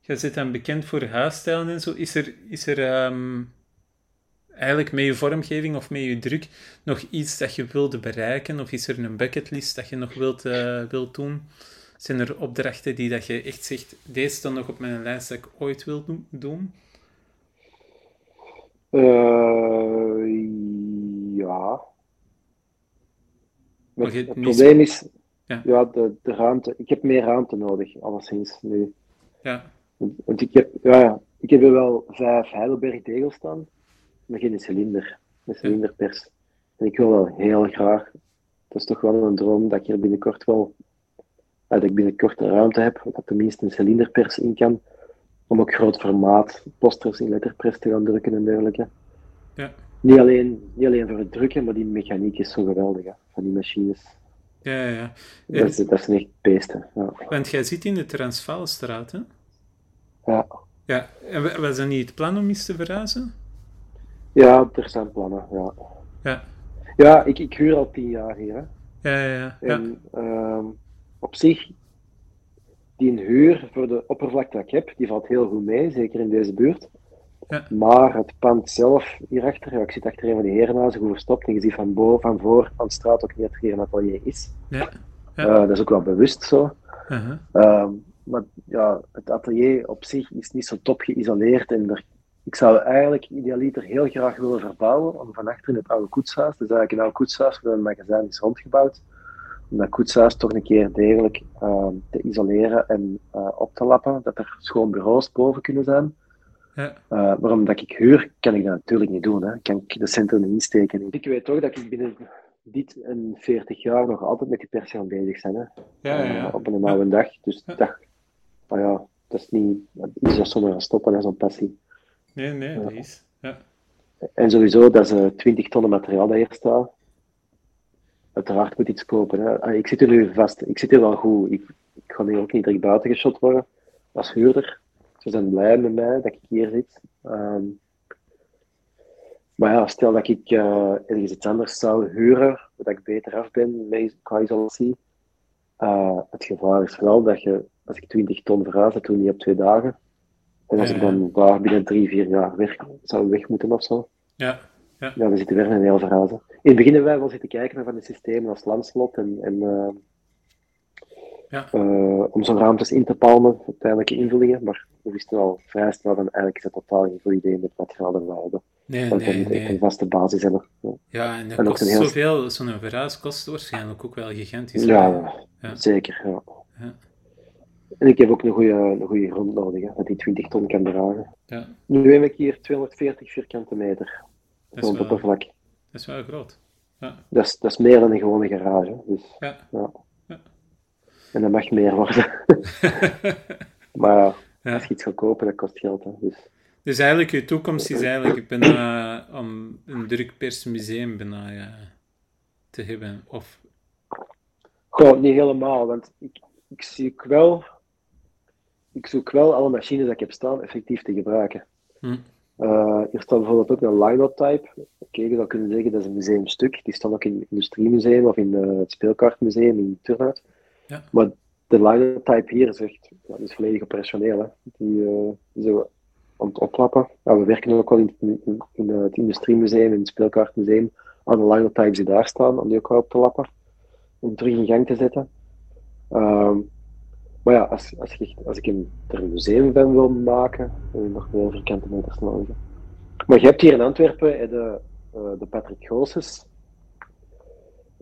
jij zit dan bekend voor huisstijlen en zo. Is er, is er ehm, eigenlijk met je vormgeving of met je druk nog iets dat je wilde bereiken? Of is er een bucketlist dat je nog wilt, eh, wilt doen? Zijn er opdrachten die dat je echt zegt, deze staan nog op mijn lijst dat ik ooit wil doen- doen? Eh, ja. Maar Het, probleem is, Ja. ja, de, de ruimte. Ik heb meer ruimte nodig, alleszins nu. Ja, Want, want ik heb, ja, ik heb er wel vijf Heidelberg degels staan, maar geen cilinder, een cilinderpers. En ik wil wel heel graag, dat is toch wel een droom, dat ik hier binnenkort wel, dat ik binnenkort een ruimte heb, dat tenminste een cilinderpers in kan, om ook groot formaat posters in letterpress te gaan drukken en dergelijke. ja. Niet alleen, niet alleen voor het drukken, maar die mechaniek is zo geweldig, hè, van die machines. Ja, ja, ja. Dat, is, dat zijn echt beesten. Ja. Want jij zit in de Transvaalstraat, hè? Ja. Ja. En wa- was dat niet het plan om eens te verhuizen? ja, er zijn plannen. Ja, Ja. ja ik, ik huur al tien jaar hier. Hè. Ja, ja, ja. ja. En ehm, op zich, die huur voor de oppervlakte dat ik heb, die valt heel goed mee, zeker in deze buurt. Ja. Maar het pand zelf hierachter, ja, ik zit achter een van die herenhuizen goed verstopt en je ziet van, boven, van voor aan de straat ook niet dat er hier een atelier is. ja. Ja. Eh, dat is ook wel bewust zo. Uh-huh. Ehm, maar ja, het atelier op zich is niet zo top geïsoleerd. En er, ik zou eigenlijk idealiter heel graag willen verbouwen. Om van achter in het oude koetshuis, dat is eigenlijk een oude koetshuis waar een magazijn is rondgebouwd. Om dat koetshuis toch een keer degelijk ehm, te isoleren en eh, op te lappen. Dat er schoon bureaus boven kunnen zijn. Ja. Eh, maar omdat ik huur, kan ik dat natuurlijk niet doen. Hè. Kan ik de centen niet insteken. Ik weet toch dat ik binnen dit en 40 jaar nog altijd met die pers gaan bezig zijn. Hè. Ja, ja, ja. Eh, op een oude dag. Dus Ja. dat, maar ja, dat is niet iets dat zomaar gaan stoppen, dat is een passie. Nee, nee, dat is. Ja. En sowieso, dat is eh 20 tonnen materiaal dat hier staat. Uiteraard moet iets kopen. Hè. Ah, Ik zit hier nu vast, ik zit hier wel goed. Ik, ik ga hier ook niet direct buiten geschot worden als huurder. Ze zijn blij met mij dat ik hier zit. Ehm, maar ja, stel dat ik eh, ergens iets anders zou huren, dat ik beter af ben qua isolatie. Eh, het gevaar is wel dat je, als ik 20 ton verhuis, dat doe niet op twee dagen. En als Ja. ik dan daar binnen drie, vier jaar weg zou weg moeten of zo, Ja. ja, we zitten weer in een heel verhuizen. In het begin hebben wij wel zitten kijken naar van de systemen als Landslot en, en eh, Ja. eh, om zo'n ruimtes in te palmen, uiteindelijke invullingen, maar we wisten al vrij snel van eigenlijk is het totaal geen goed idee met het dat we hebben. Nee, Want we nee, moeten echt een nee. vaste basis hebben. Ja, Ja, en dat En kost heel- zoveel. Zo'n verhuis kost waarschijnlijk ook wel gigantisch. ja, Ja. zeker. Ja. Ja. En ik heb ook een goede, een goede grond nodig, hè, dat die 20 ton kan dragen. Ja, Nu heb ik hier 240 vierkante meter dat is, wel, grondoppervlak. dat is wel groot. Ja, Dat is, dat is meer dan een gewone garage. Dus ja. En dat mag meer worden. maar ja. als je iets gaat kopen, dat kost geld. Hè. Dus. dus eigenlijk, je toekomst is eigenlijk bijna om een drukpersmuseum bijna ja, te hebben? Of... Goh, niet helemaal, want ik, ik zie wel... Ik zoek wel alle machines die ik heb staan effectief te gebruiken. Hm. Uh, hier staat bijvoorbeeld ook een Linotype. Oké, je zou kunnen zeggen dat is een museumstuk. Die staat ook in het Industriemuseum of in het Speelkaartmuseum in Turnhout. Ja. Maar de Linotype hier is ja, is volledig operationeel. Hè. Die, uh, we aan het oplappen. Ja, we werken ook wel in, in, in het Industriemuseum, in het Speelkaartmuseum, aan de Linotypes die daar staan, om die ook wel op te lappen. Om terug in gang te zetten. Ehm, maar ja, als, als, je, als ik een, er een museum van wil maken, dan je nog meer vierkante meters nodig. Maar je hebt hier in Antwerpen de, uh, de Patrick Goossens,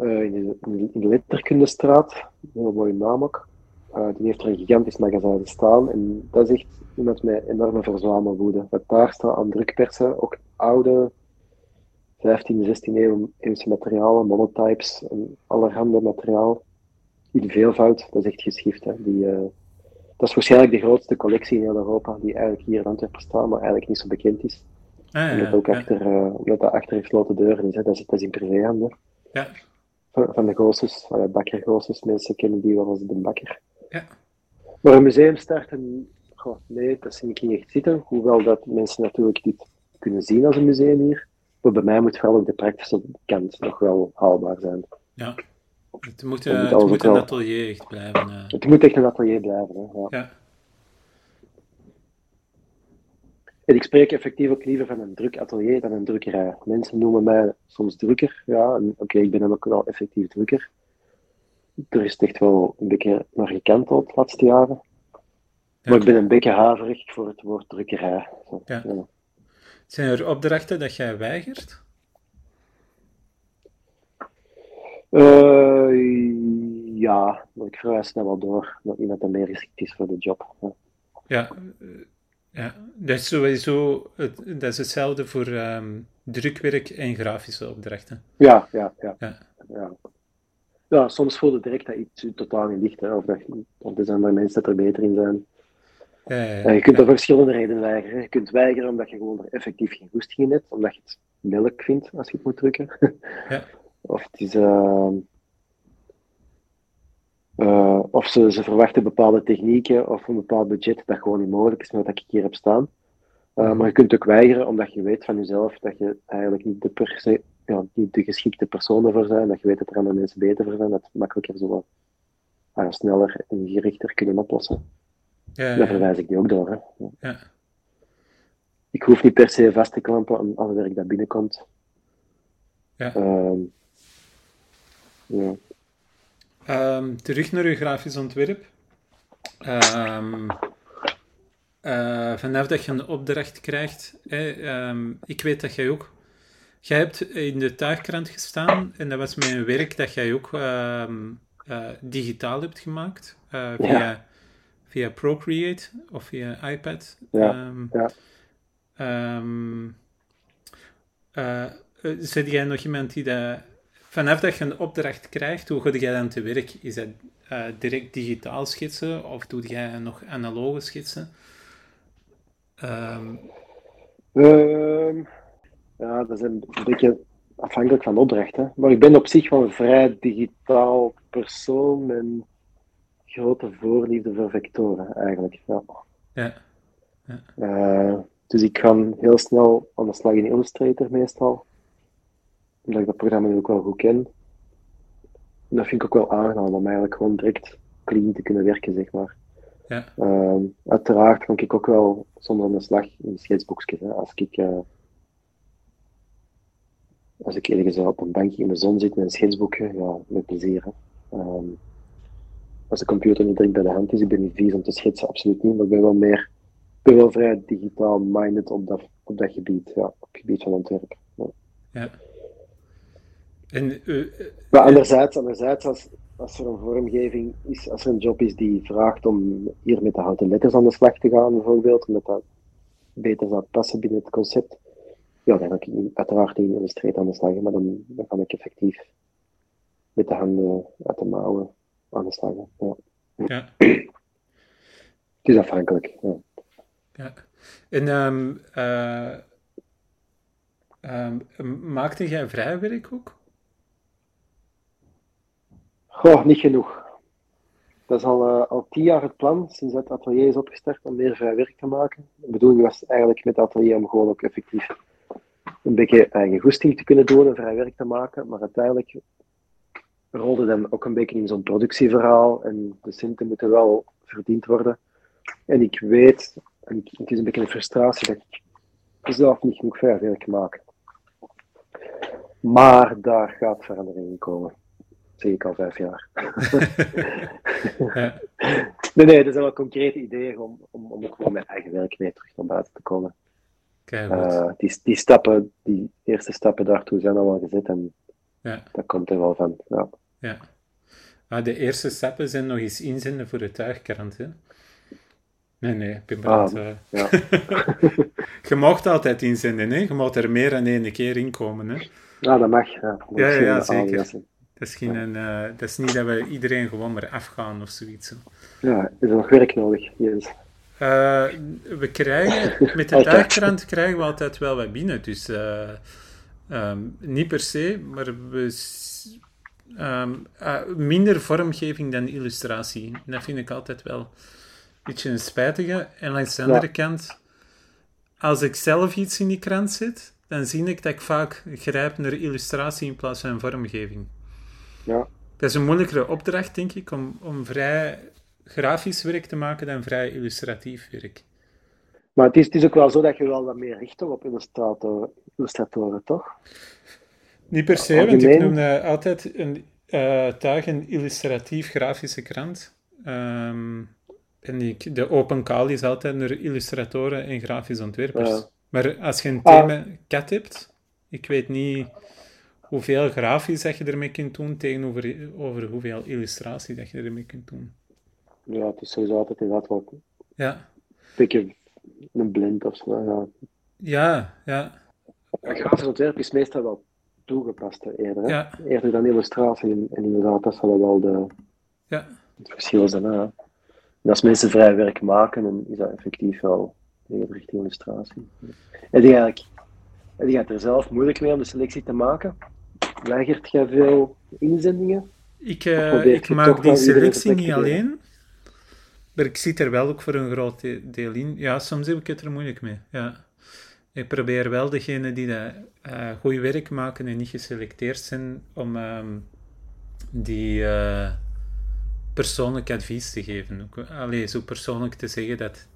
uh, in, de, in de Letterkundestraat, een hele mooie naam ook. Uh, die heeft er een gigantisch magazijn staan en dat is echt iemand met enorme verzamelwoede. Wat daar staat aan drukpersen, ook oude 15e, 16e eeuwse materialen, monotypes en allerhande materiaal in veelvoud. Dat is echt geschift. Hè. Die, uh, dat is waarschijnlijk de grootste collectie in heel Europa, die eigenlijk hier in Antwerpen staat, maar eigenlijk niet zo bekend is. Ah, ja, omdat, ook achter, uh, omdat dat achter gesloten deuren is. Hè. Dat, is dat is in privéhanden. Ja. Van, van de Goossens, bakker Goossens. Mensen kennen die wel als de bakker. Ja. Maar een museum starten, goh, nee, dat zie ik niet echt zitten. Hoewel dat mensen natuurlijk dit kunnen zien als een museum hier. Maar bij mij moet vooral ook de praktische kant nog wel haalbaar zijn. Ja. Het moet, uh, het moet een atelier echt blijven. Uh. Het moet echt een atelier blijven, hè. Ja. ja. En ik spreek effectief ook liever van een druk atelier dan een drukkerij. Mensen noemen mij soms drukker, ja. Oké, ik ben dan ook wel effectief drukker. Er is echt wel een beetje naar gekanteld de laatste jaren. Maar ik ben een beetje haverig voor het woord drukkerij. ja. ja. Zijn er opdrachten dat jij weigert? Uh, ja, maar ik verwijs snel wel door dat iemand dat meer geschikt is voor de job. Ja, ja, eh, ja. dat is sowieso het, dat is hetzelfde voor um, drukwerk en grafische opdrachten. Ja, ja, ja. ja. ja. ja soms voel je direct dat iets totaal niet ligt, hè, of, dat, er zijn mensen dat er beter in zijn. Ja, ja, je kunt er verschillende redenen weigeren. Je kunt weigeren omdat je gewoon er effectief geen goesting in hebt, omdat je het melk vindt als je het moet drukken. Of, het is, uh, uh, of ze, ze verwachten bepaalde technieken of een bepaald budget dat gewoon niet mogelijk is met wat ik hier heb staan. Uh, maar je kunt ook weigeren omdat je weet van jezelf dat je eigenlijk niet de, per se, ja, niet de geschikte persoon ervoor zijn, dat je weet dat er andere mensen beter voor zijn, dat het makkelijker zo wat uh, sneller en gerichter kunnen oplossen. Ja, ja, Daar verwijs ik die ook door. Hè. Ja. Ik hoef niet per se vast te klampen aan alle werk dat binnenkomt. Ja. Ehm, ja. Um, terug naar uw grafisch ontwerp. Um, uh, vanaf dat je een opdracht krijgt, um, ik weet dat jij ook. Jij hebt in de tuigkrant gestaan en dat was met een werk dat jij ook uh, digitaal hebt gemaakt uh, via, ja. via Procreate of via iPad. Ja. ja. zit jij nog iemand die dat Vanaf dat je een opdracht krijgt, hoe ga jij dan te werk? Is dat uh, direct digitaal schetsen of doe jij nog analoge schetsen? Um... Um, ja, dat is een beetje afhankelijk van de opdracht. Hè? Maar ik ben op zich wel een vrij digitaal persoon met een grote voorliefde voor vectoren, eigenlijk. Ja. ja. ja. Uh, dus ik ga heel snel aan de slag in Illustrator meestal omdat ik dat programma ook wel goed ken. En dat vind ik ook wel aangenaam om eigenlijk gewoon direct clean te kunnen werken, zeg maar. Ja. Uh, uiteraard kan ik ook wel zonder aan de slag in schetsboekjes. Als ik, uh, als ik ergens op een bankje in de zon zit met een schetsboekje, ja, met plezier. Uh, als de computer niet direct bij de hand is, ik ben niet vies om te schetsen, absoluut niet, maar ik ben wel meer, ben wel vrij digitaal minded op dat, op dat gebied, ja, op het gebied van ontwerp. Ja. ja. En, uh, maar anderzijds, anderzijds als, als er een vormgeving is, als er een job is die vraagt om hier met de houten letters aan de slag te gaan, bijvoorbeeld, omdat dat beter zou passen binnen het concept, ja, dan ga ik uiteraard in Illustrator aan de slag, maar dan, dan kan ik effectief met de handen uit de mouwen aan de slag. Ja. Ja. Het is afhankelijk. Ja. ja. En um, uh, um, maakte jij vrijwerk ook? Goh, niet genoeg. Dat is al, uh, al tien jaar het plan, sinds het atelier is opgestart, om meer vrij werk te maken. De bedoeling was eigenlijk met het atelier om gewoon ook effectief een beetje eigen goesting te kunnen doen en vrij werk te maken. Maar uiteindelijk rolde dan ook een beetje in zo'n productieverhaal en de centen moeten wel verdiend worden. En ik weet, en het is een beetje een frustratie, dat ik zelf niet genoeg vrij werk maak. Maar daar gaat verandering in komen zeg ik al vijf jaar. ja. Nee, nee, dat zijn wel concrete ideeën om, om, om ook gewoon mijn eigen werk mee terug naar buiten te komen. Uh, die, die stappen, die eerste stappen daartoe zijn al wel gezet en ja. dat komt er wel van. Ja. ja. Maar de eerste stappen zijn nog eens inzenden voor de tuigkrant, hè? Nee, nee, ik ben ah, uh... ja. je mag altijd inzenden, hè? Je mag er meer dan één keer in komen, hè? Ja, dat mag. Ja, ja, ja, zeker. Dat is, geen, een, uh, dat is niet dat we iedereen gewoon maar afgaan of zoiets. Ja, er is nog werk nodig. Yes. Uh, we krijgen, met de dagkrant krijgen we altijd wel wat binnen. Dus uh, um, niet per se, maar we, um, minder vormgeving dan illustratie. Dat vind ik altijd wel een beetje een spijtige. En langs de andere kant, als ik zelf iets in die krant zet, dan zie ik dat ik vaak grijp naar illustratie in plaats van vormgeving. Ja. Dat is een moeilijkere opdracht, denk ik, om, om vrij grafisch werk te maken dan vrij illustratief werk. Maar het is, het is ook wel zo dat je wel wat meer richt op illustrator, illustratoren, toch? Niet per se, want ik noemde altijd een uh, tuig een illustratief grafische krant. Um, en ik, de open call is altijd naar illustratoren en grafisch ontwerpers. Maar als je een ah. thema cat hebt, ik weet niet hoeveel grafisch dat je ermee kunt doen tegenover over hoeveel illustratie dat je ermee kunt doen. Ja, het is sowieso altijd inderdaad wel ja. een een blind of zo. Ja, ja. ja. Grafisch ontwerp is meestal wel toegepast eerder. Ja. Eerder dan illustratie. En, inderdaad, dat zal wel de, ja. het verschil zijn. Hè? En als mensen vrij werk maken, dan is dat effectief wel richting illustratie. En die eigenlijk, en die gaat er zelf moeilijk mee om de selectie te maken. Weigert jij veel inzendingen? Ik, uh, ik maak die selectie niet alleen, maar ik zit er wel ook voor een groot deel in. Ja, soms heb ik het er moeilijk mee. Ja. Ik probeer wel degene die dat, uh, goed werk maken en niet geselecteerd zijn, om um, die uh, persoonlijk advies te geven. Allee, zo persoonlijk te zeggen dat,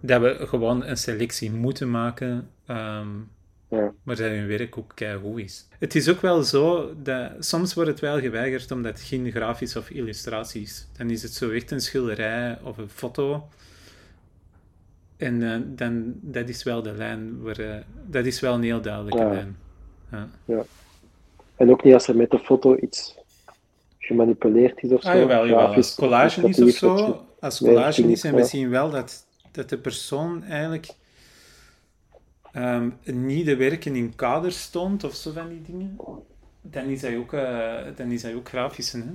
dat we gewoon een selectie moeten maken. Um, ja. Maar dat hun werk ook goed is. Het is ook wel zo dat soms wordt het wel geweigerd omdat het geen grafisch of illustratie is. Dan is het zo echt een schilderij of een foto. En uh, dan, dat is wel de lijn, waar, uh, dat is wel een heel duidelijke ja. lijn. Ja. ja. En ook niet als er met de foto iets gemanipuleerd is of ah, zo. Ah, jawel, jawel. Als collage is of zo, als collage is en we zien wel dat, dat de persoon eigenlijk um, niet de werken in kader stond of zo van die dingen, dan is hij ook, uh, dan is hij ook grafische. Hè?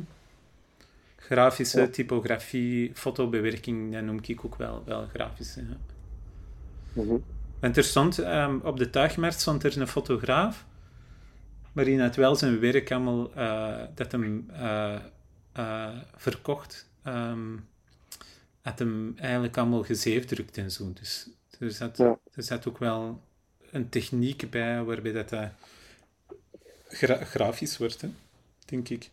Grafische typografie, fotobewerking, dat noem ik ook wel, wel grafische. Hè? Mm Want er stond, um, op de tuigmarkt stond er een fotograaf, waarin het wel zijn werk allemaal, uh, dat hem uh, verkocht, um, had hem eigenlijk allemaal gezeefdrukt en zo. Dus er zat, ja. er zat ook wel een techniek bij waarbij dat, dat gra grafisch wordt, hè? denk ik.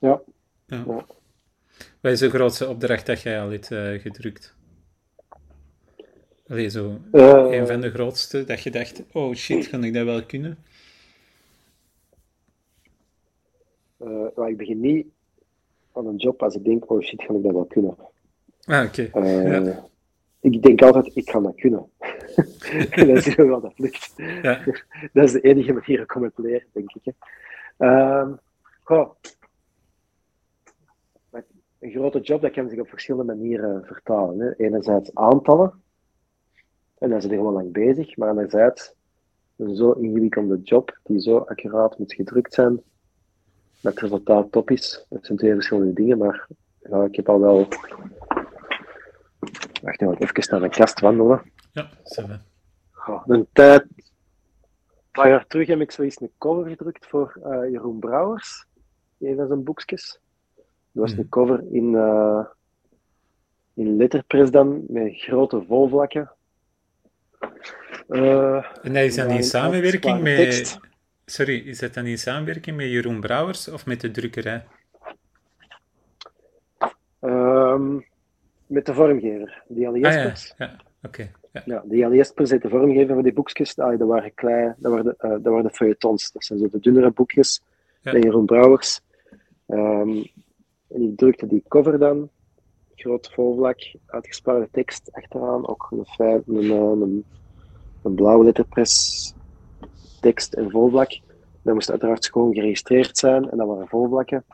Ja. ja. Wat is de grootste opdracht dat jij al hebt uh, gedrukt? Allee, zo, uh, een van de grootste, dat je dacht, oh shit, kan ik dat wel kunnen? Uh, ik begin niet aan een job als ik denk, oh shit, kan ik dat wel kunnen. Ah, oké. Okay. Ja ik denk altijd, ik ga dat kunnen. en dan zien we wel dat lukt. Ja. dat is de enige manier om het leren, denk ik. Hè. Goh. Een grote job dat kan zich op verschillende manieren vertalen. Hè. Enerzijds aantallen, en daar zijn we gewoon lang bezig, maar anderzijds een zo ingewikkelde job die zo accuraat moet gedrukt zijn, dat het resultaat top is. Dat zijn twee verschillende dingen, maar ja, ik heb al wel. Wacht even, even naar de kast wandelen. Ja, zeven. Ja, een tijd. Een paar jaar terug heb ik zoiets een cover gedrukt voor uh, Jeroen Brouwers, een van zijn boekjes. Dat was een mhm. cover in, uh, in letterpress dan, met grote volvlakken. Uh, en dat is dan in samenwerking met... Sorry, is dat dan in samenwerking met Jeroen Brouwers of met de drukkerij? Um, met de vormgever, die Ali Jespers. Ah, ja, ja. oké. ja. ja, die Ali Jespers de vormgever van die boekjes. Ah, dat waren klein, dat waren, uh, dat waren de feuilletons. Dat zijn zo de dunnere boekjes ja. van Jeroen Brouwers. Um, en ik drukte die cover dan, groot volvlak, uitgespaarde tekst achteraan, ook een, fijn, een, een, een blauwe letterpress tekst en volvlak. Dat moest uiteraard schoon geregistreerd zijn en dat waren volvlakken.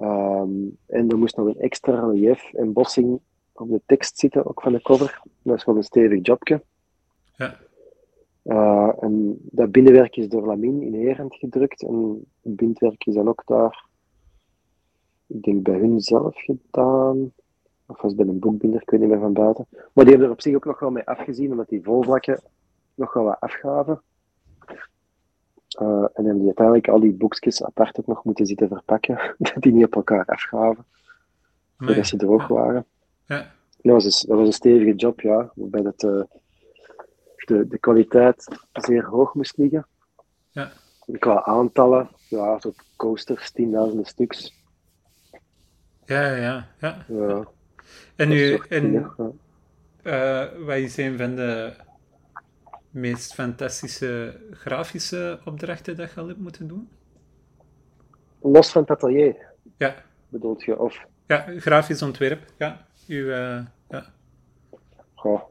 Um, en er moest nog een extra relief en bossing op de tekst zitten, ook van de cover. Dat is wel een stevig jobje. Ja. Uh, en dat bindenwerk is door Lamin in Herend gedrukt en het bindwerk is dan ook daar ik denk bij hun zelf gedaan. Of was bij een boekbinder, ik weet niet meer van buiten. Maar die hebben er op zich ook nog wel mee afgezien, omdat die volvlakken nog wel wat afgaven. Uh, en hebben die uiteindelijk al die boekjes apart ook nog moeten zitten verpakken, dat die niet op elkaar afgaven. Nee. Voordat ze droog waren. Ja. Dat was, een, dat was een stevige job, ja. Waarbij dat, uh, de, de kwaliteit zeer hoog moest liggen. Ja. qua aantallen, ja, zo coasters, tienduizenden stuks. Ja, ja, ja. ja. En nu, en, uh, is een van de meest fantastische grafische opdrachten dat je al hebt moeten doen? Los van het atelier? Ja. Bedoelt je? Of? Ja, grafisch ontwerp, ja. Uw, uh, ja. Goh,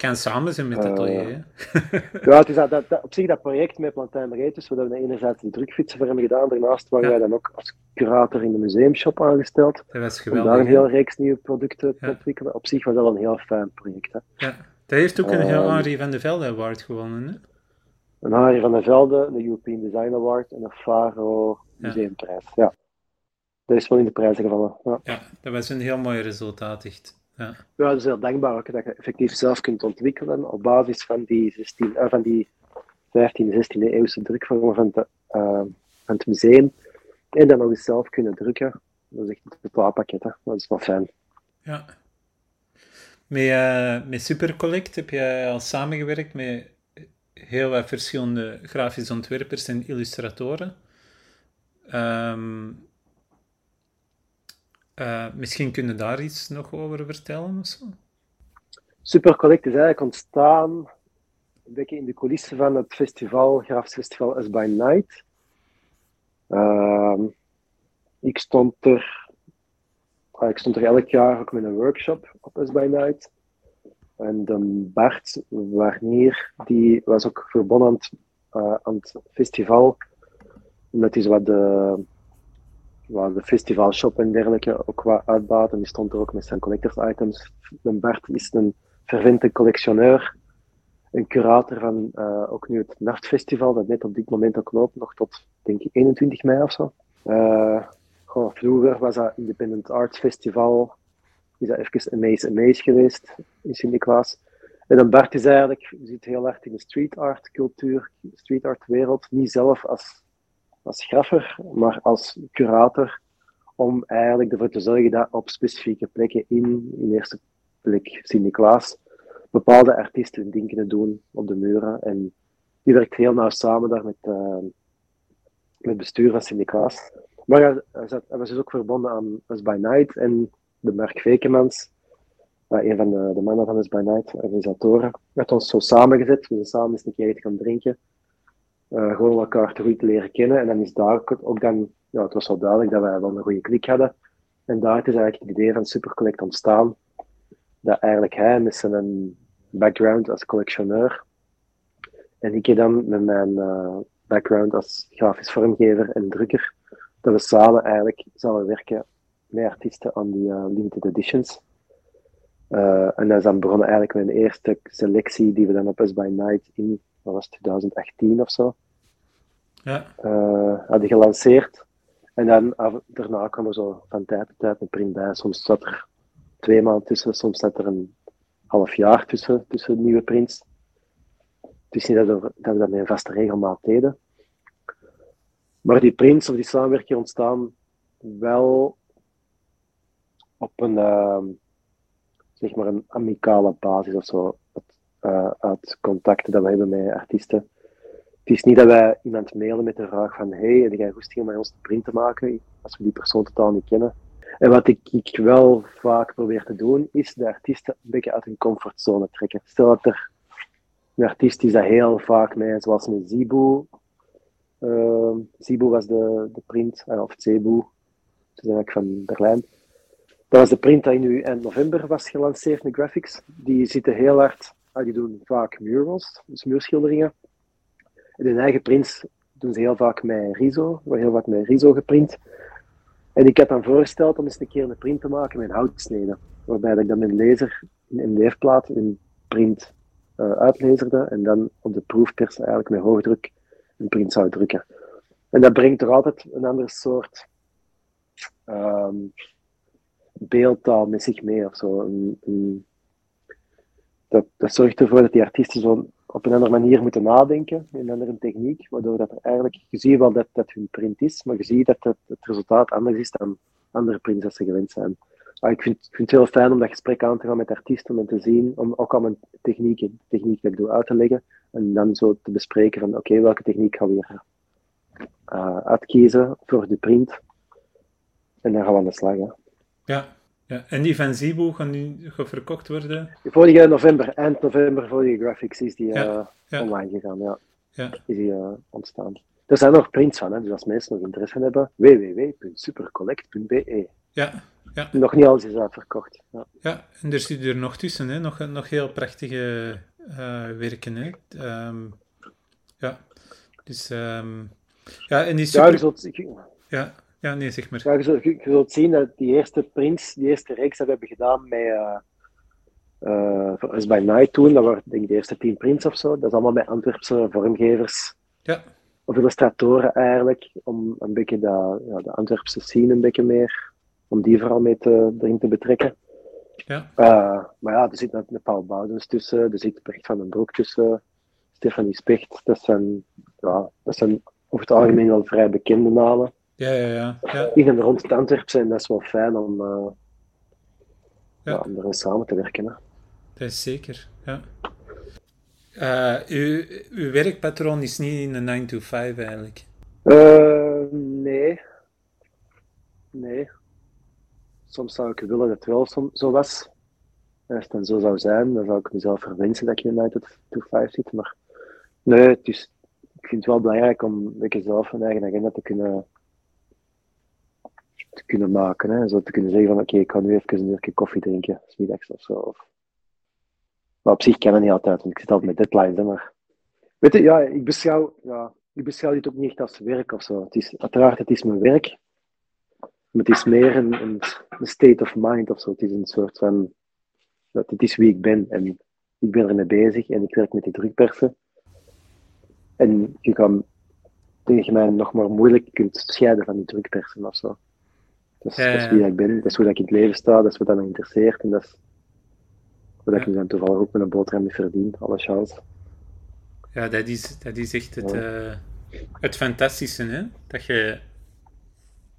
kan samen zijn met het atelier. Uh, ja, het is dat, dat, op zich dat project met Plantijn Breedtes, waar we enerzijds die drukfietsen voor hebben gedaan. Daarnaast waren ja. wij dan ook als curator in de museumshop aangesteld. Dat was geweldig. Om daar een heel reeks nieuwe producten te ontwikkelen. Op zich was dat wel een heel fijn project. Hè. Ja, dat heeft ook een heel uh, Henri van de Velde Award gewonnen. Hè? Een Henri van de Velde, de European Design Award en een Faro Museumprijs. Ja. ja. Dat is wel in de prijzen gevallen. Ja. ja, dat was een heel mooi resultaat, echt. Ja. ja, dat is heel dankbaar ook dat je effectief zelf kunt ontwikkelen op basis van die, 16, uh, van die 15e, 16e eeuwse drukvormen van, uh, van het museum. En dan nog eens zelf kunnen drukken. Dat is echt een totaalpakket, hè. dat is wel fijn. Ja. Met, uh, met Supercollect heb je al samengewerkt met heel wat verschillende grafische ontwerpers en illustratoren. Um, uh, misschien kunnen daar iets nog over vertellen of zo? Supercollect is eigenlijk ontstaan een beetje in de coulissen van het festival, Grafisch Festival As By Night. Uh, ik stond er ik stond er elk jaar ook met een workshop op As By Night. En de Bart Warnier, die was ook verbonden aan het, uh, aan het festival, omdat hij wat de waar de festivalshop en dergelijke ook wat uitbaat. En die stond er ook met zijn collectors items. De Bart is een vervente collectioneur, een curator van uh, ook nu het Nachtfestival, dat net op dit moment ook loopt, nog tot denk ik 21 mei of zo. Uh, vroeger was dat Independent Arts Festival, is dat even Amaze Amaze geweest in Sint-Niklaas. En dan Bart is eigenlijk, zit heel hard in de street art cultuur, street art wereld, niet zelf als als graffer, maar als curator, om eigenlijk ervoor te zorgen dat op specifieke plekken in, in eerste plek Sint-Niklaas, bepaalde artiesten hun ding kunnen doen op de muren. En die werkt heel nauw samen daar met, uh, met bestuur van Sint-Niklaas. Maar hij, was dus ook verbonden aan Us By Night en de Mark Vekemans, een van de, mannen van Us By Night, organisatoren, heeft ons zo samengezet. We zijn samen eens een keer te gaan drinken uh, gewoon elkaar te goed leren kennen. En dan is daar ook dan, ja, het was wel duidelijk dat wij wel een goede klik hadden. En daar is eigenlijk het idee van Supercollect ontstaan. Dat eigenlijk hij met zijn background als collectioneur en ik dan met mijn uh, background als grafisch vormgever en drukker, dat we samen eigenlijk zouden werken met artiesten aan die uh, limited editions. Uh, en dat is dan begonnen eigenlijk met een eerste selectie die we dan op Us By Night in dat was 2018 of zo. ja. hadden gelanceerd. En dan daarna kwam er zo van tijd tot tijd een print bij. Soms zat er twee maanden tussen, soms zat er een half jaar tussen, tussen nieuwe prints. Het is niet dat we, dat we dat met een vaste regelmaat deden. Maar die prints of die samenwerking ontstaan wel op een, uh, zeg maar een amicale basis of zo. Uh, uit contacten dat we hebben met artiesten. Het is niet dat wij iemand mailen met de vraag van hey, heb jij goesting om met ons te print te maken, als we die persoon totaal niet kennen. En wat ik, ik wel vaak probeer te doen, is de artiesten een beetje uit hun comfortzone trekken. Stel dat er een artiest is dat heel vaak mee, zoals met Zibo. Uh, was de, de print, uh, of Zebu, ze zijn eigenlijk van Berlijn. Dat was de print die nu in november was gelanceerd, de graphics. Die zitten heel hard, uh, die doen vaak murals, dus muurschilderingen. En hun eigen prints doen ze heel vaak met Riso, wordt heel vaak met Riso geprint. En ik heb dan voorgesteld om eens een keer een print te maken met houtsneden. Waarbij ik dan mijn laser in leefplaat in print uh, uitlezerde en dan op de proefpers eigenlijk met hoogdruk een print zou drukken. En dat brengt er altijd een ander soort um, beeldtaal met zich mee of zo. Dat zorgt ervoor dat die artiesten zo op een andere manier moeten nadenken, een andere techniek, waardoor dat er eigenlijk, je ziet wel dat dat hun print is, maar je ziet dat het, het resultaat anders is dan andere prints dat ze gewend zijn. Maar ik vind, ik vind het heel fijn om dat gesprek aan te gaan met artiesten, om te zien, om ook al mijn techniek, techniek dat ik doe uit te leggen, en dan zo te bespreken van oké, welke techniek gaan we hier uh, uitkiezen voor de print. En dan gaan we aan de slag. Hè. Ja, ja, en die van Zibo gaan nu verkocht worden? Vorige november, eind november, vorige graphics, is die uh, online gegaan. Ja. ja. Is die uh, ontstaan. Er zijn nog prints van, hè, dus als mensen nog interesse hebben, www.supercollect.be. Ja, ja. Nog niet alles is uitverkocht. Ja, ja en er zit er nog tussen, hè? Nog, nog heel prachtige uh, werken. Hè? Um, ja, dus um, ja, en die super... Ja, zult, ja, ja, nee, zeg maar. Ja, je, zult, je, zult zien dat die eerste prints, die eerste reeks dat we hebben gedaan met uh, uh, by Night toen, dat waren denk ik de eerste tien prints of zo. Dat is allemaal met Antwerpse vormgevers. Ja. Of illustratoren eigenlijk, om een beetje de, ja, de Antwerpse scene een beetje meer, om die vooral mee te, erin te betrekken. Ja. Uh, maar ja, er zit een Paul Boudens tussen, er zit Brecht van den Broek tussen, Stefanie Specht. Dat zijn, ja, dat zijn over het algemeen wel vrij bekende namen. Ja, ja, ja. ja. In en rond het Antwerp zijn, dat is wel fijn om, uh, ja. om erin samen te werken. Hè. Dat is zeker, ja. Uh, uw, uw werkpatroon is niet in een 9 to 5 eigenlijk? Nee. Nee. Soms zou ik willen dat het wel zo was. Als het dan zo zou zijn, dan zou ik mezelf verwensen dat ik in een 9 to 5 zit. Maar nee, is, ik vind het wel belangrijk om een zelf een eigen agenda te kunnen te kunnen maken. Hè. Zo te kunnen zeggen van oké, ik ga nu even een uurtje koffie drinken, smiddags of zo. Maar op zich kan het niet altijd, want ik zit altijd met deadlines. Hè, maar... Weet je, ja, ik beschouw, ja, ik beschouw dit ook niet echt als werk of zo. Het is, uiteraard, het is mijn werk. Maar het is meer een, een, state of mind of zo. Het is een soort van... Dat het is wie ik ben. En ik ben ermee bezig en ik werk met die drukpersen. En je kan tegen mij nog maar moeilijk kunt scheiden van die drukpersen of zo. Dat is, dat is wie ik ben, dat is hoe ik in het leven sta, dat is wat me interesseert en dat is wat ik nu dan toevallig ook met een boterham mee verdien, alle chance. Ja, dat is, dat is echt het, uh, het fantastische, hè? Dat je,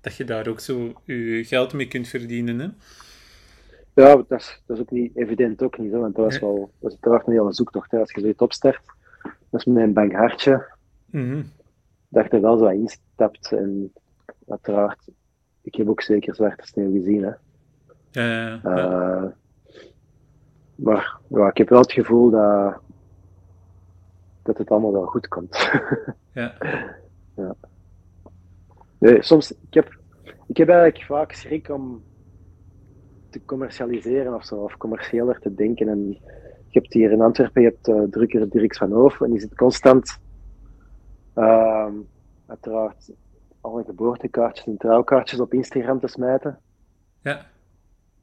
dat je daar ook zo je geld mee kunt verdienen, hè? Ja, dat is, dat is ook niet evident, ook niet, hè? want dat is wel, dat is uiteraard een hele zoektocht, hè? als je zoiets opstart. Dat is mijn bankhartje, mm -hmm. dat je er wel zo instapt en uiteraard ik heb ook zeker zwarte sneeuw gezien. Hè. Ja, ja, uh, maar ja, ik heb wel het gevoel dat, dat het allemaal wel goed komt. ja. ja. Nee, soms, ik heb, ik heb eigenlijk vaak schrik om te commercialiseren of zo, of commerciëler te denken. En je hebt hier in Antwerpen, je hebt uh, drukker Dirks van Hoof, en die zit constant, uh, uiteraard, alle geboortekaartjes en trouwkaartjes op Instagram te smijten. Ja.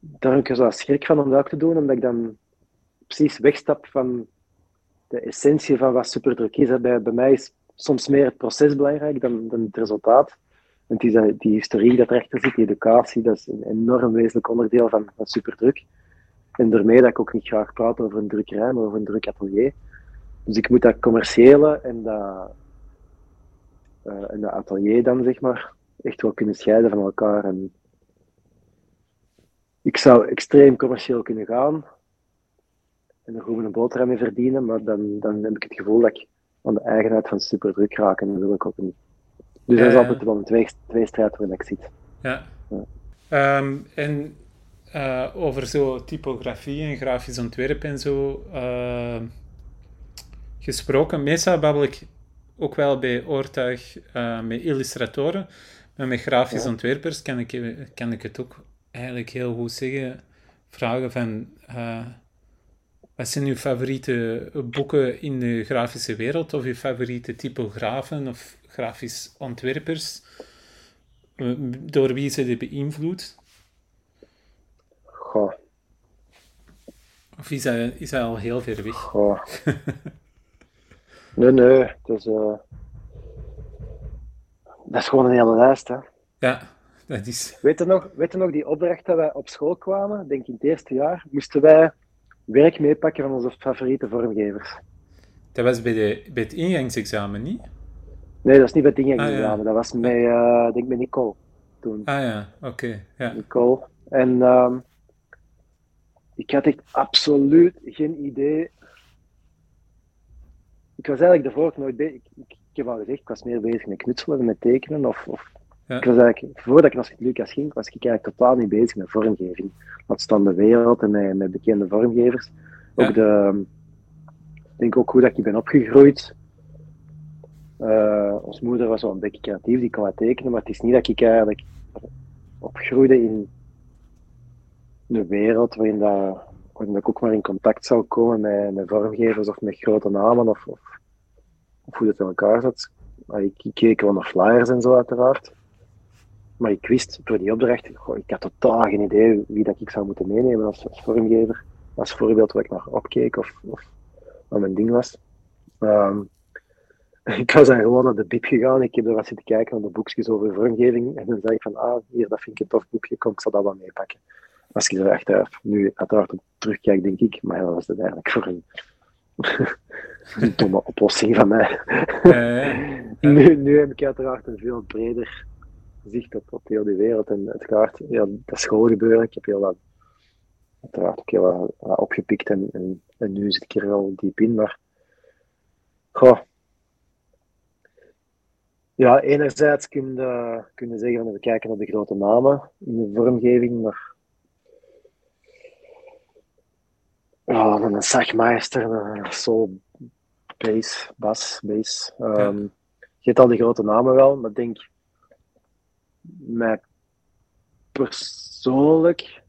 Daar heb ik zo schrik van om dat ook te doen, omdat ik dan precies wegstap van de essentie van wat superdruk is. Bij, bij mij is soms meer het proces belangrijk dan, dan het resultaat. Want die, die historie dat erachter zit, die educatie, dat is een enorm wezenlijk onderdeel van, van superdruk. En daarmee dat ik ook niet graag praat over een drukkerij, maar over een druk atelier. Dus ik moet dat commerciële en dat, dat atelier dan, zeg maar, echt wel kunnen scheiden van elkaar. En ik zou extreem commercieel kunnen gaan en er gewoon een boterham mee verdienen, maar dan, dan heb ik het gevoel dat ik aan de eigenheid van superdruk raak en dat wil ik ook niet. Dus dat is altijd wel een twee, tweestrijd waarin ik zit. Ja. ja. Um, en uh, over zo typografie en grafisch ontwerpen en zo uh, gesproken. Meestal babbel ik ook wel bij oortuig uh, met illustratoren, maar met grafisch ontwerpers kan ik, kan ik het ook eigenlijk heel goed zeggen. Vragen van wat zijn uw favoriete boeken in de grafische wereld of uw favoriete typografen of grafisch ontwerpers? Door wie ze die beïnvloed? Goh. Of is hij, is hij al heel ver weg? Goh. nee, nee. Dat is, uh... dat is gewoon een hele lijst, hè. Ja, dat is... Weet je nog, weet je nog die opdracht dat wij op school kwamen? Denk in het eerste jaar. Moesten wij werk meepakken van onze favoriete vormgevers. Dat was bij, de, bij het ingangsexamen, niet? Nee, dat is niet bij het ingangsexamen. Ah, Dat was met, uh, denk met Nicole toen. Ah ja, oké. Ja. Nicole. En um, ik had echt absoluut geen idee. Ik was eigenlijk daarvoor nooit bezig. Ik, ik, ik, heb al gezegd, ik was meer bezig met knutselen, met tekenen. Of, of ja. ik was eigenlijk, voordat ik naar Sint-Lucas ging, was ik eigenlijk totaal niet bezig met vormgeving. Wat staan de wereld en met, met bekende vormgevers. Ook de, ik denk ook hoe dat ik ben opgegroeid. Uh, ons moeder was wel een beetje creatief, die kon wat tekenen, maar het is niet dat ik eigenlijk opgroeide in een wereld waarin, dat, ik ook maar in contact zou komen met, met vormgevers of met grote namen of, of, hoe dat in elkaar zat. Ik, ik keek wel naar flyers en zo uiteraard. Maar ik wist door die opdracht, ik had totaal geen idee wie dat ik zou moeten meenemen als, vormgever. Als voorbeeld waar ik naar opkeek of, of wat mijn ding was. Um, ik was dan gewoon naar de bib gegaan. Ik heb er wat zitten kijken naar de boekjes over vormgeving. En dan zei ik van, ah, hier, dat vind ik een tof boekje, kom, ik zal dat wel meepakken. Als ik er achteraf nu uiteraard op terugkijk, denk ik, maar dat was het eigenlijk voor een, een domme oplossing van mij. nu, nu heb ik uiteraard een veel breder zicht op, op heel die wereld. En het gaat, ja, dat schoolgebeuren, ik heb heel wat, uiteraard ook heel wat, opgepikt en, en, en, nu zit ik er wel diep in. Maar, goh. Ja, enerzijds kun je, kun je zeggen, we kijken naar de grote namen in de vormgeving, maar ja, een Sagmeister, een Soul Bass, Bas, Bass. Um, Je hebt al die grote namen wel, maar ik denk mij persoonlijk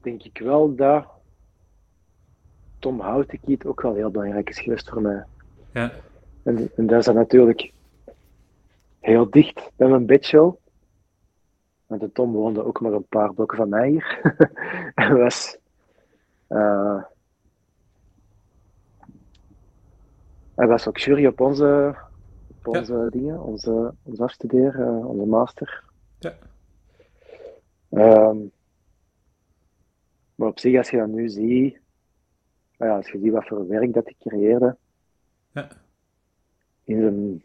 denk ik wel dat Tom Houtekiet ook wel heel belangrijk is geweest voor mij. Ja. En, en dat is dan natuurlijk heel dicht bij mijn bedshow. Want de Tom woonde ook maar een paar blokken van mij hier. en was. Uh, hij was ook jury op onze, op onze dingen, onze, onze afstudeer, uh, onze master. Ja. Um, maar op zich, als je dat nu ziet, nou ja, als je ziet wat voor werk dat ik creëerde, ja. in zijn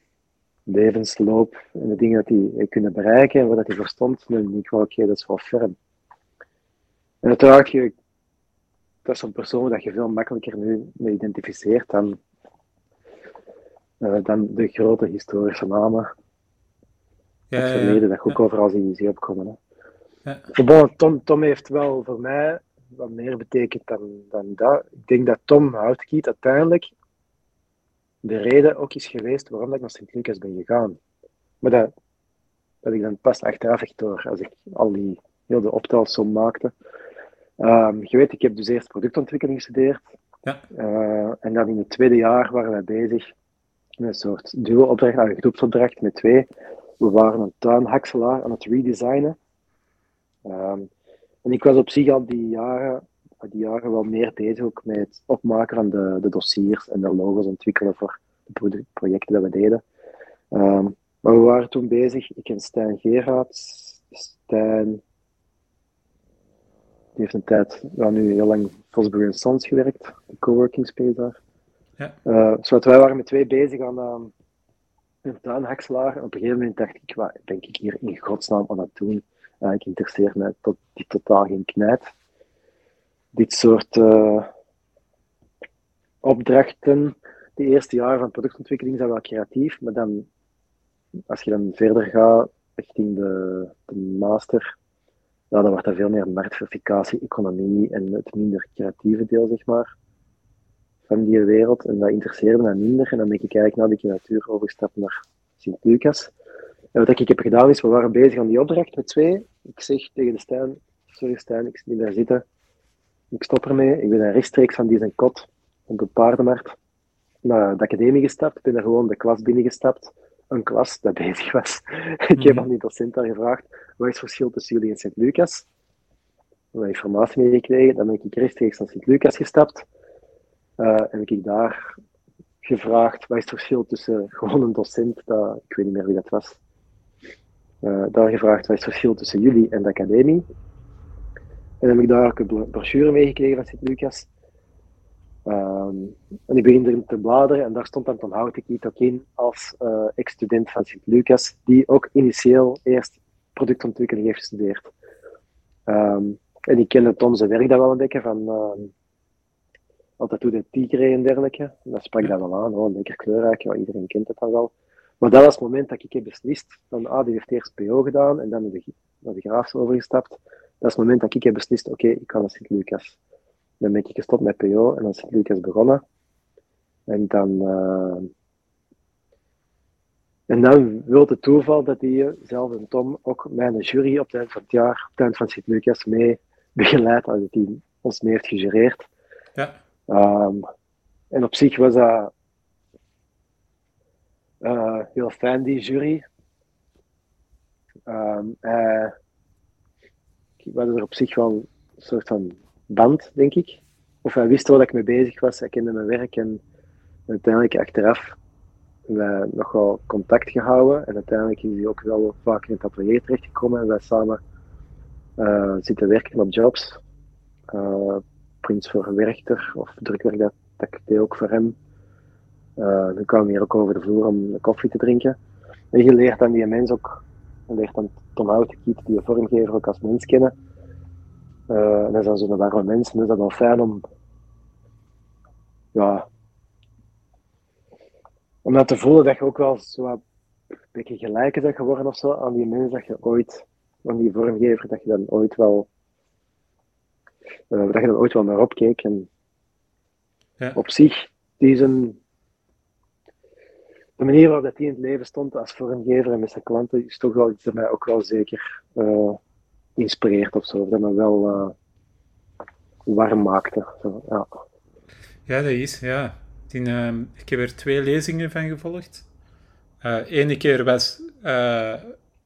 levensloop en de dingen dat hij kunnen bereiken en wat hij verstond, dan denk ik wel, oké, dat is wel ferm. En uiteraard, je, dat is zo'n persoon dat je veel makkelijker nu mee identificeert dan, uh, dan de grote historische namen ja, het verleden, dat je ook overal zie, zie opkomen. Hè. Ja. Tom, Tom heeft wel voor mij wat meer betekend dan, dan dat. Ik denk dat Tom Houtkiet uiteindelijk de reden ook is geweest waarom ik naar Sint-Lucas ben gegaan. Maar dat, dat ik dan pas achteraf echt door, als ik al die heel de optelsom maakte. Um, je weet, ik heb dus eerst productontwikkeling gestudeerd. Ja. Uh, en dan in het tweede jaar waren wij bezig met een soort duo-opdracht, een groepsopdracht met twee. We waren een tuinhakselaar aan het redesignen. Um, en ik was op zich al die jaren, die jaren wel meer bezig ook met het opmaken van de, de dossiers en de logos ontwikkelen voor de projecten dat we deden. Ehm, maar we waren toen bezig, ik en Stijn Gerard. Stijn die heeft een tijd, ja, nu heel lang Fosbury Sons gewerkt, een coworking space daar. Ja. Uh, dus wij waren met twee bezig aan uh, een tuinhakselaar. En op een gegeven moment dacht ik, wat ben ik hier in godsnaam aan het doen? Uh, ik interesseer me tot, die totaal geen knijt. Dit soort uh, opdrachten, de eerste jaren van productontwikkeling zijn wel creatief, maar dan, als je dan verder gaat richting de, de master, ja, dan wordt dat veel meer marktverificatie, economie en het minder creatieve deel, zeg maar, van die wereld. En dat interesseerde me minder. En dan ben ik eigenlijk naar de natuur overgestapt naar Sint-Lucas. En wat ik heb gedaan is, we waren bezig aan die opdracht met twee. Ik zeg tegen de Stijn, sorry Stijn, ik zit niet meer zitten. Ik stop ermee. Ik ben rechtstreeks van die zijn kot op de paardenmarkt naar de academie gestapt. Ik ben er gewoon de klas binnengestapt een klas dat bezig was. ik heb mhm. aan die docent daar gevraagd, wat is het verschil tussen jullie en Sint-Lucas? Ik informatie meegekregen, dan ben ik rechtstreeks naar Sint-Lucas gestapt. Uh, en heb ik daar gevraagd, wat is het verschil tussen gewoon een docent, dat, ik weet niet meer wie dat was, uh, daar gevraagd, wat is het verschil tussen jullie en de academie? En heb ik daar ook een brochure meegekregen van Sint-Lucas. Um, en ik begin erin te bladeren en daar stond dan Tom Houtekiet ook in als uh, ex-student van Sint-Lucas, die ook initieel eerst productontwikkeling heeft gestudeerd. Um, en ik kende Tom zijn werk dan wel een beetje van uh, altijd toen de Tigre en dergelijke. En dat sprak dat wel aan, oh, lekker kleurrijk, ja, iedereen kent het dan wel. Maar dat was het moment dat ik heb beslist, van ah, die heeft eerst PO gedaan en dan naar de, naar de Graafs overgestapt. Dat is het moment dat ik heb beslist, oké, okay, ik ga naar Sint-Lucas. Dan ben ik gestopt met PO en dan is Lucas begonnen. En dan, uh, en dan wil het toeval dat hij zelf en Tom ook mijn jury op het eind van het jaar, op het eind van Sint-Lucas, mee begeleid, dat hij ons mee heeft gejureerd. Ja. Um, en op zich was dat uh, heel fijn, die jury. Um, uh, we hadden er op zich wel een soort van band, denk ik. Of hij wist waar ik mee bezig was, hij kende mijn werk en uiteindelijk achteraf we nog contact gehouden. En uiteindelijk is hij ook wel vaak in het atelier terechtgekomen en wij samen uh, zitten werken op jobs. Uh, Prins voor Werchter of drukwerk dat, dat ik deed ook voor hem. Uh, dan kwamen we hier ook over de vloer om koffie te drinken. En je leert dan die mens ook, je leert dan Tom Houtekiet, die je vormgever, ook als mens kennen. Uh, en dat zijn zo'n warme mensen, dus dat is dan fijn om, ja, om dat te voelen dat je ook wel zo een beetje gelijk bent geworden of zo aan die mensen dat je ooit, aan die vormgever, dat je dan ooit wel, uh, dat je dan ooit wel naar opkeek. En ja. op zich, die zijn, de manier waarop dat die in het leven stond als vormgever en met zijn klanten, is toch wel iets dat mij ook wel zeker uh, inspireert of zo. Dat me wel uh, warm maakte. Zo, ja. ja, dat is, ja. Die, uh, ik heb er twee lezingen van gevolgd. Uh, Ene keer was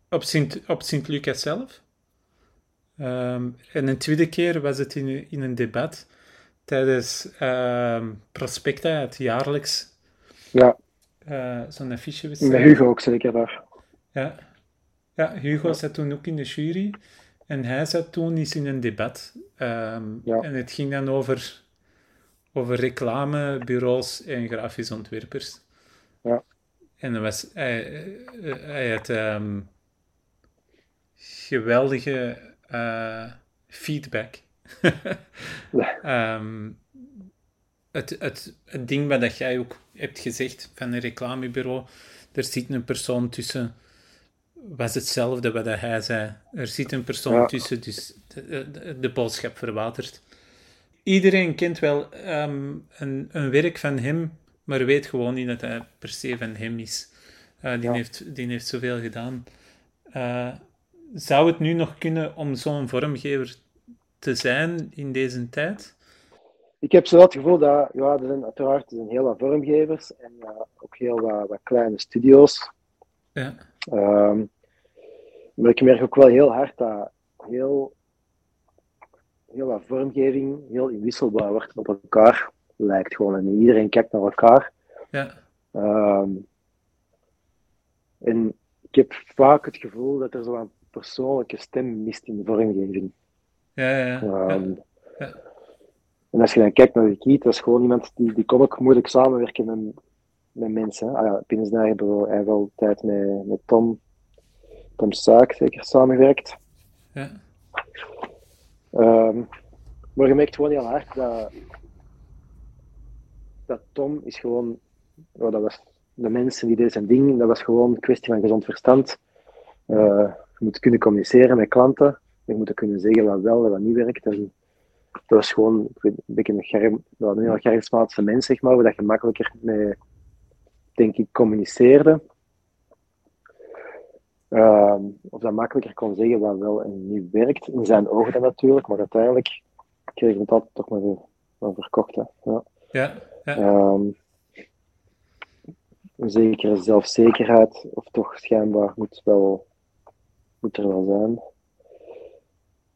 op Sint-Lucas Sint zelf. Um, en een tweede keer was het in, in een debat tijdens uh, Prospecta, het jaarlijks ja. Zo'n affiche Met Hugo ook zeker daar. Ja, ja Hugo ja. zat toen ook in de jury. En hij zat toen eens in een debat. Um, ja. En het ging dan over, over reclamebureaus en grafisch ontwerpers. Ja. En dan was, hij, hij had um, geweldige uh, feedback. um, het, het, het ding wat jij ook hebt gezegd van een reclamebureau, er zit een persoon tussen was hetzelfde wat hij zei. Er zit een persoon tussen, dus de, de, de, boodschap verwatert. Iedereen kent wel ehm, een, een, werk van hem, maar weet gewoon niet dat hij per se van hem is. Uh, die, heeft, die heeft zoveel gedaan. Uh, zou het nu nog kunnen om zo'n vormgever te zijn in deze tijd? Ik heb zo het gevoel dat, ja, er zijn uiteraard er zijn heel wat vormgevers en uh, ook heel wat, wat kleine studio's. Ja. Um, maar ik merk ook wel heel hard dat heel, heel wat vormgeving heel inwisselbaar wordt op elkaar lijkt gewoon. En iedereen kijkt naar elkaar. Ja. Ehm, en ik heb vaak het gevoel dat er zo'n persoonlijke stem mist in de vormgeving. Ja, ja, ja. Ehm, ja. En als je dan kijkt naar de Kiet, dat is gewoon iemand die, die kon ook moeilijk samenwerken met, met mensen. Ah ja, binnen zijn hebben we wel tijd met, met Tom, Tom Saak zeker samengewerkt. Ja. Um, maar je merkt gewoon heel hard dat, dat Tom is gewoon, oh, dat was de mensen die deden zijn ding, dat was gewoon een kwestie van gezond verstand. Uh, je moet kunnen communiceren met klanten, je moet kunnen zeggen wat wel en wat niet werkt. En dat was gewoon een beetje een, germ, een heel charismatische mens, zeg maar, waar je makkelijker mee, denk ik, communiceerde. Uh, of dat makkelijker kon zeggen wat wel en niet werkt, in zijn ogen dan natuurlijk, maar uiteindelijk kreeg ik het altijd toch maar weer verkocht. Hè. Ja. Ja, ja. Um, een zekere zelfzekerheid, of toch schijnbaar, moet, wel, moet er wel zijn.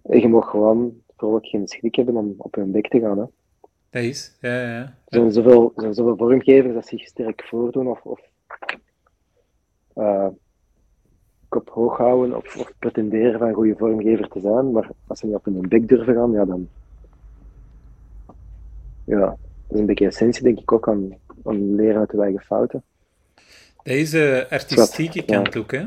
En je mag gewoon vooral geen schrik hebben om op hun bek te gaan. Hè. Dat is, ja, ja. Er zijn zoveel, er zijn zoveel vormgevers dat zich sterk voordoen of, of uh, kop hoog houden of, of, pretenderen van een goede vormgever te zijn, maar als ze niet op hun bek durven gaan, ja, dan. Ja, dat is een beetje essentie, denk ik, ook aan, aan leren uit de eigen fouten. Deze artistieke kant ook, hè?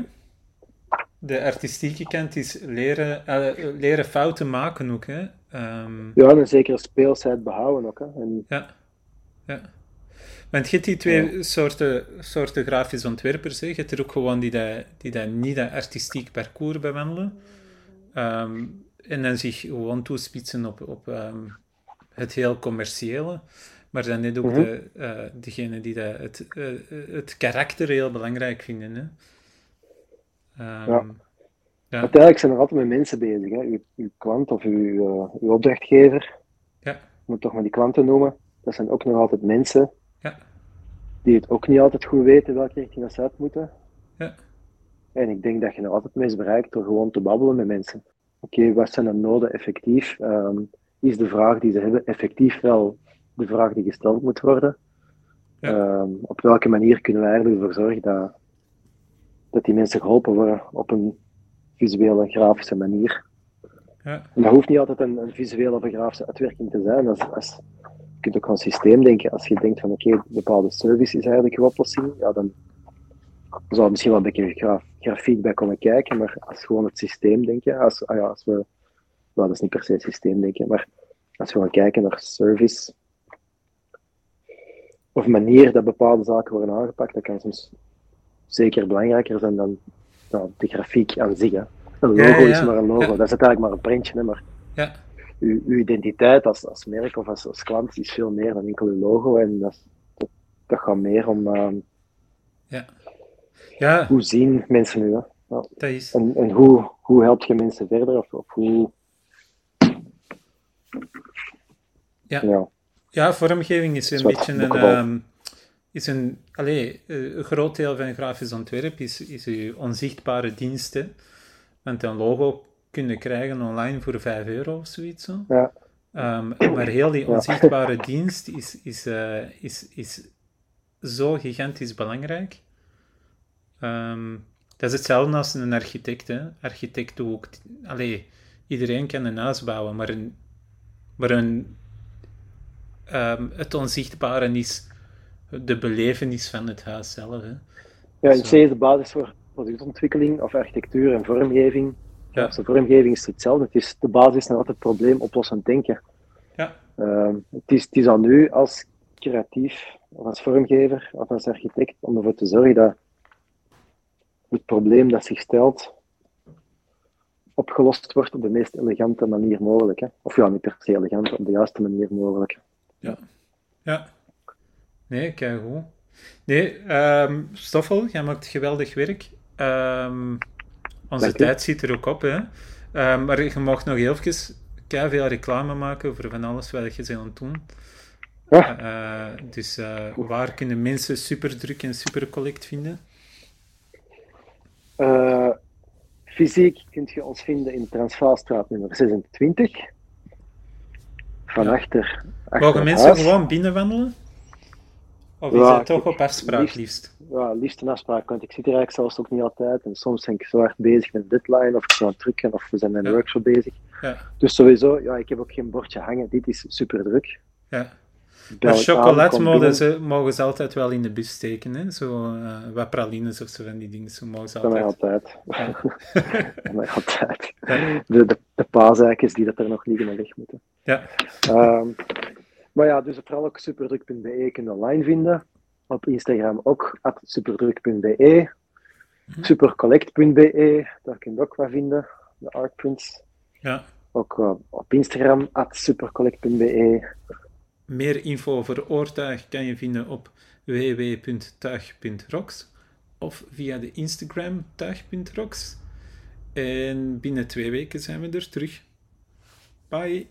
De artistieke kant is leren, uh, leren fouten maken ook, hè? Um... Ja, en een zekere speelsheid behouden ook, hè? En... Ja, ja. Want je hebt die twee ja. soorten, soorten grafisch ontwerpers. Hè. Je hebt er ook gewoon die, dat, die dat niet dat artistiek parcours bewandelen. Um, en dan zich gewoon toespitsen op, op um, het heel commerciële. Maar dan net ook mm -hmm. de, uh, degene die dat het, uh, het karakter heel belangrijk vinden. Hè. Um, ja. ja. Uiteindelijk zijn er altijd met mensen bezig. Hè. Uw, uw klant of uw, uh, uw opdrachtgever, ja. moet toch maar die klanten noemen, dat zijn ook nog altijd mensen ja. die het ook niet altijd goed weten welke richting ze uit moeten. Ja. En ik denk dat je nog altijd meest bereikt door gewoon te babbelen met mensen. Oké, okay, wat zijn de noden effectief? Um, is de vraag die ze hebben effectief wel de vraag die gesteld moet worden? Ja. Um, op welke manier kunnen wij ervoor zorgen dat, dat die mensen geholpen worden op een visuele, grafische manier? Ja. En dat hoeft niet altijd een, een visuele of een grafische uitwerking te zijn. Als, als, je kunt ook aan een systeem denken. Als je denkt van oké, okay, een bepaalde service is eigenlijk een oplossing, ja, dan zou er misschien wel een beetje graf, grafiek bij komen kijken, maar als gewoon het systeem denken, als, ah ja, als we, nou dat is niet per se het systeem denken, maar als we gaan kijken naar service, of manier dat bepaalde zaken worden aangepakt, dat kan soms zeker belangrijker zijn dan nou, de grafiek aan zich. Hè. Een logo ja, ja, ja. is maar een logo, dat is uiteindelijk maar een printje, hè, maar Ja, uw, uw identiteit als, als merk of als, als klant is veel meer dan enkel uw logo en dat, dat, dat gaat meer om uh, ja. Ja, hoe zien mensen nu. Hè. Dat is... En, en hoe, hoe help je mensen verder of, of hoe... Ja. Ja. Ja, vormgeving is een beetje een... is een, eh, een groot deel van grafisch ontwerp is, is uw onzichtbare diensten. Want een logo kun je krijgen online voor 5 euro of zoiets. Zo. Ja. Ehm, maar heel die onzichtbare dienst is, is, eh, is, is zo gigantisch belangrijk. Ehm, dat is hetzelfde als een architect. Hè. Architect ook... Allee, iedereen kan een huis bouwen, maar, een, maar een, ehm, het onzichtbare is de belevenis van het huis zelf. Hè. Ja. C is de basis voor productontwikkeling of architectuur en vormgeving. Ja. Ja. de vormgeving is hetzelfde. Het is de basis naar altijd probleemoplossend denken. Ja. Ehm, het, is, het is aan u als creatief, of als vormgever, of als architect, om ervoor te zorgen dat het probleem dat zich stelt opgelost wordt op de meest elegante manier mogelijk. Hè? Of ja, niet per se elegant, op de juiste manier mogelijk. Ja. Nee, kijk goed. Nee, ehm Stoffel, jij maakt geweldig werk. Ehm, onze Dank u. tijd zit er ook op, hè. Ehm, maar je mag nog heel even veel reclame maken voor van alles wat je bent aan het doen. Ja. Eh, dus eh, waar kunnen mensen Superdruk en Supercollect vinden? Eh, fysiek kunt je ons vinden in Transvaalstraat nummer 26. Van Ja. achter, achter Mogen mensen huis. gewoon binnenwandelen? Of is ja, het toch op afspraak liefst, Ja, liefst een afspraak, want ik zit hier eigenlijk zelfs ook niet altijd. En soms ben ik zo hard bezig met deadline, of ik aan het drukken, of we zijn met een workshop bezig. Ja. Dus sowieso, ja, ik heb ook geen bordje hangen. Dit is super druk. Ja. Maar chocolade mogen ze, mogen ze altijd wel in de bus steken, hè? Zo uh, wat pralines of zo van die dingen. Zo mogen ze altijd. altijd. Ja. altijd. De, de, de die dat er nog liggen en weg moeten. Ja. Um, maar ja, dus vooral ook superdruk.be kun je online vinden. Op Instagram ook, at superdruk.be. Mhm. Supercollect.be, daar kun je ook wat vinden, de artprints. Ja. Ook uh, op Instagram, at supercollect.be. Meer info over oortuig kan je vinden op www.tuig.rocks of via de Instagram tuig.rocks. En binnen twee weken zijn we er terug. Bye!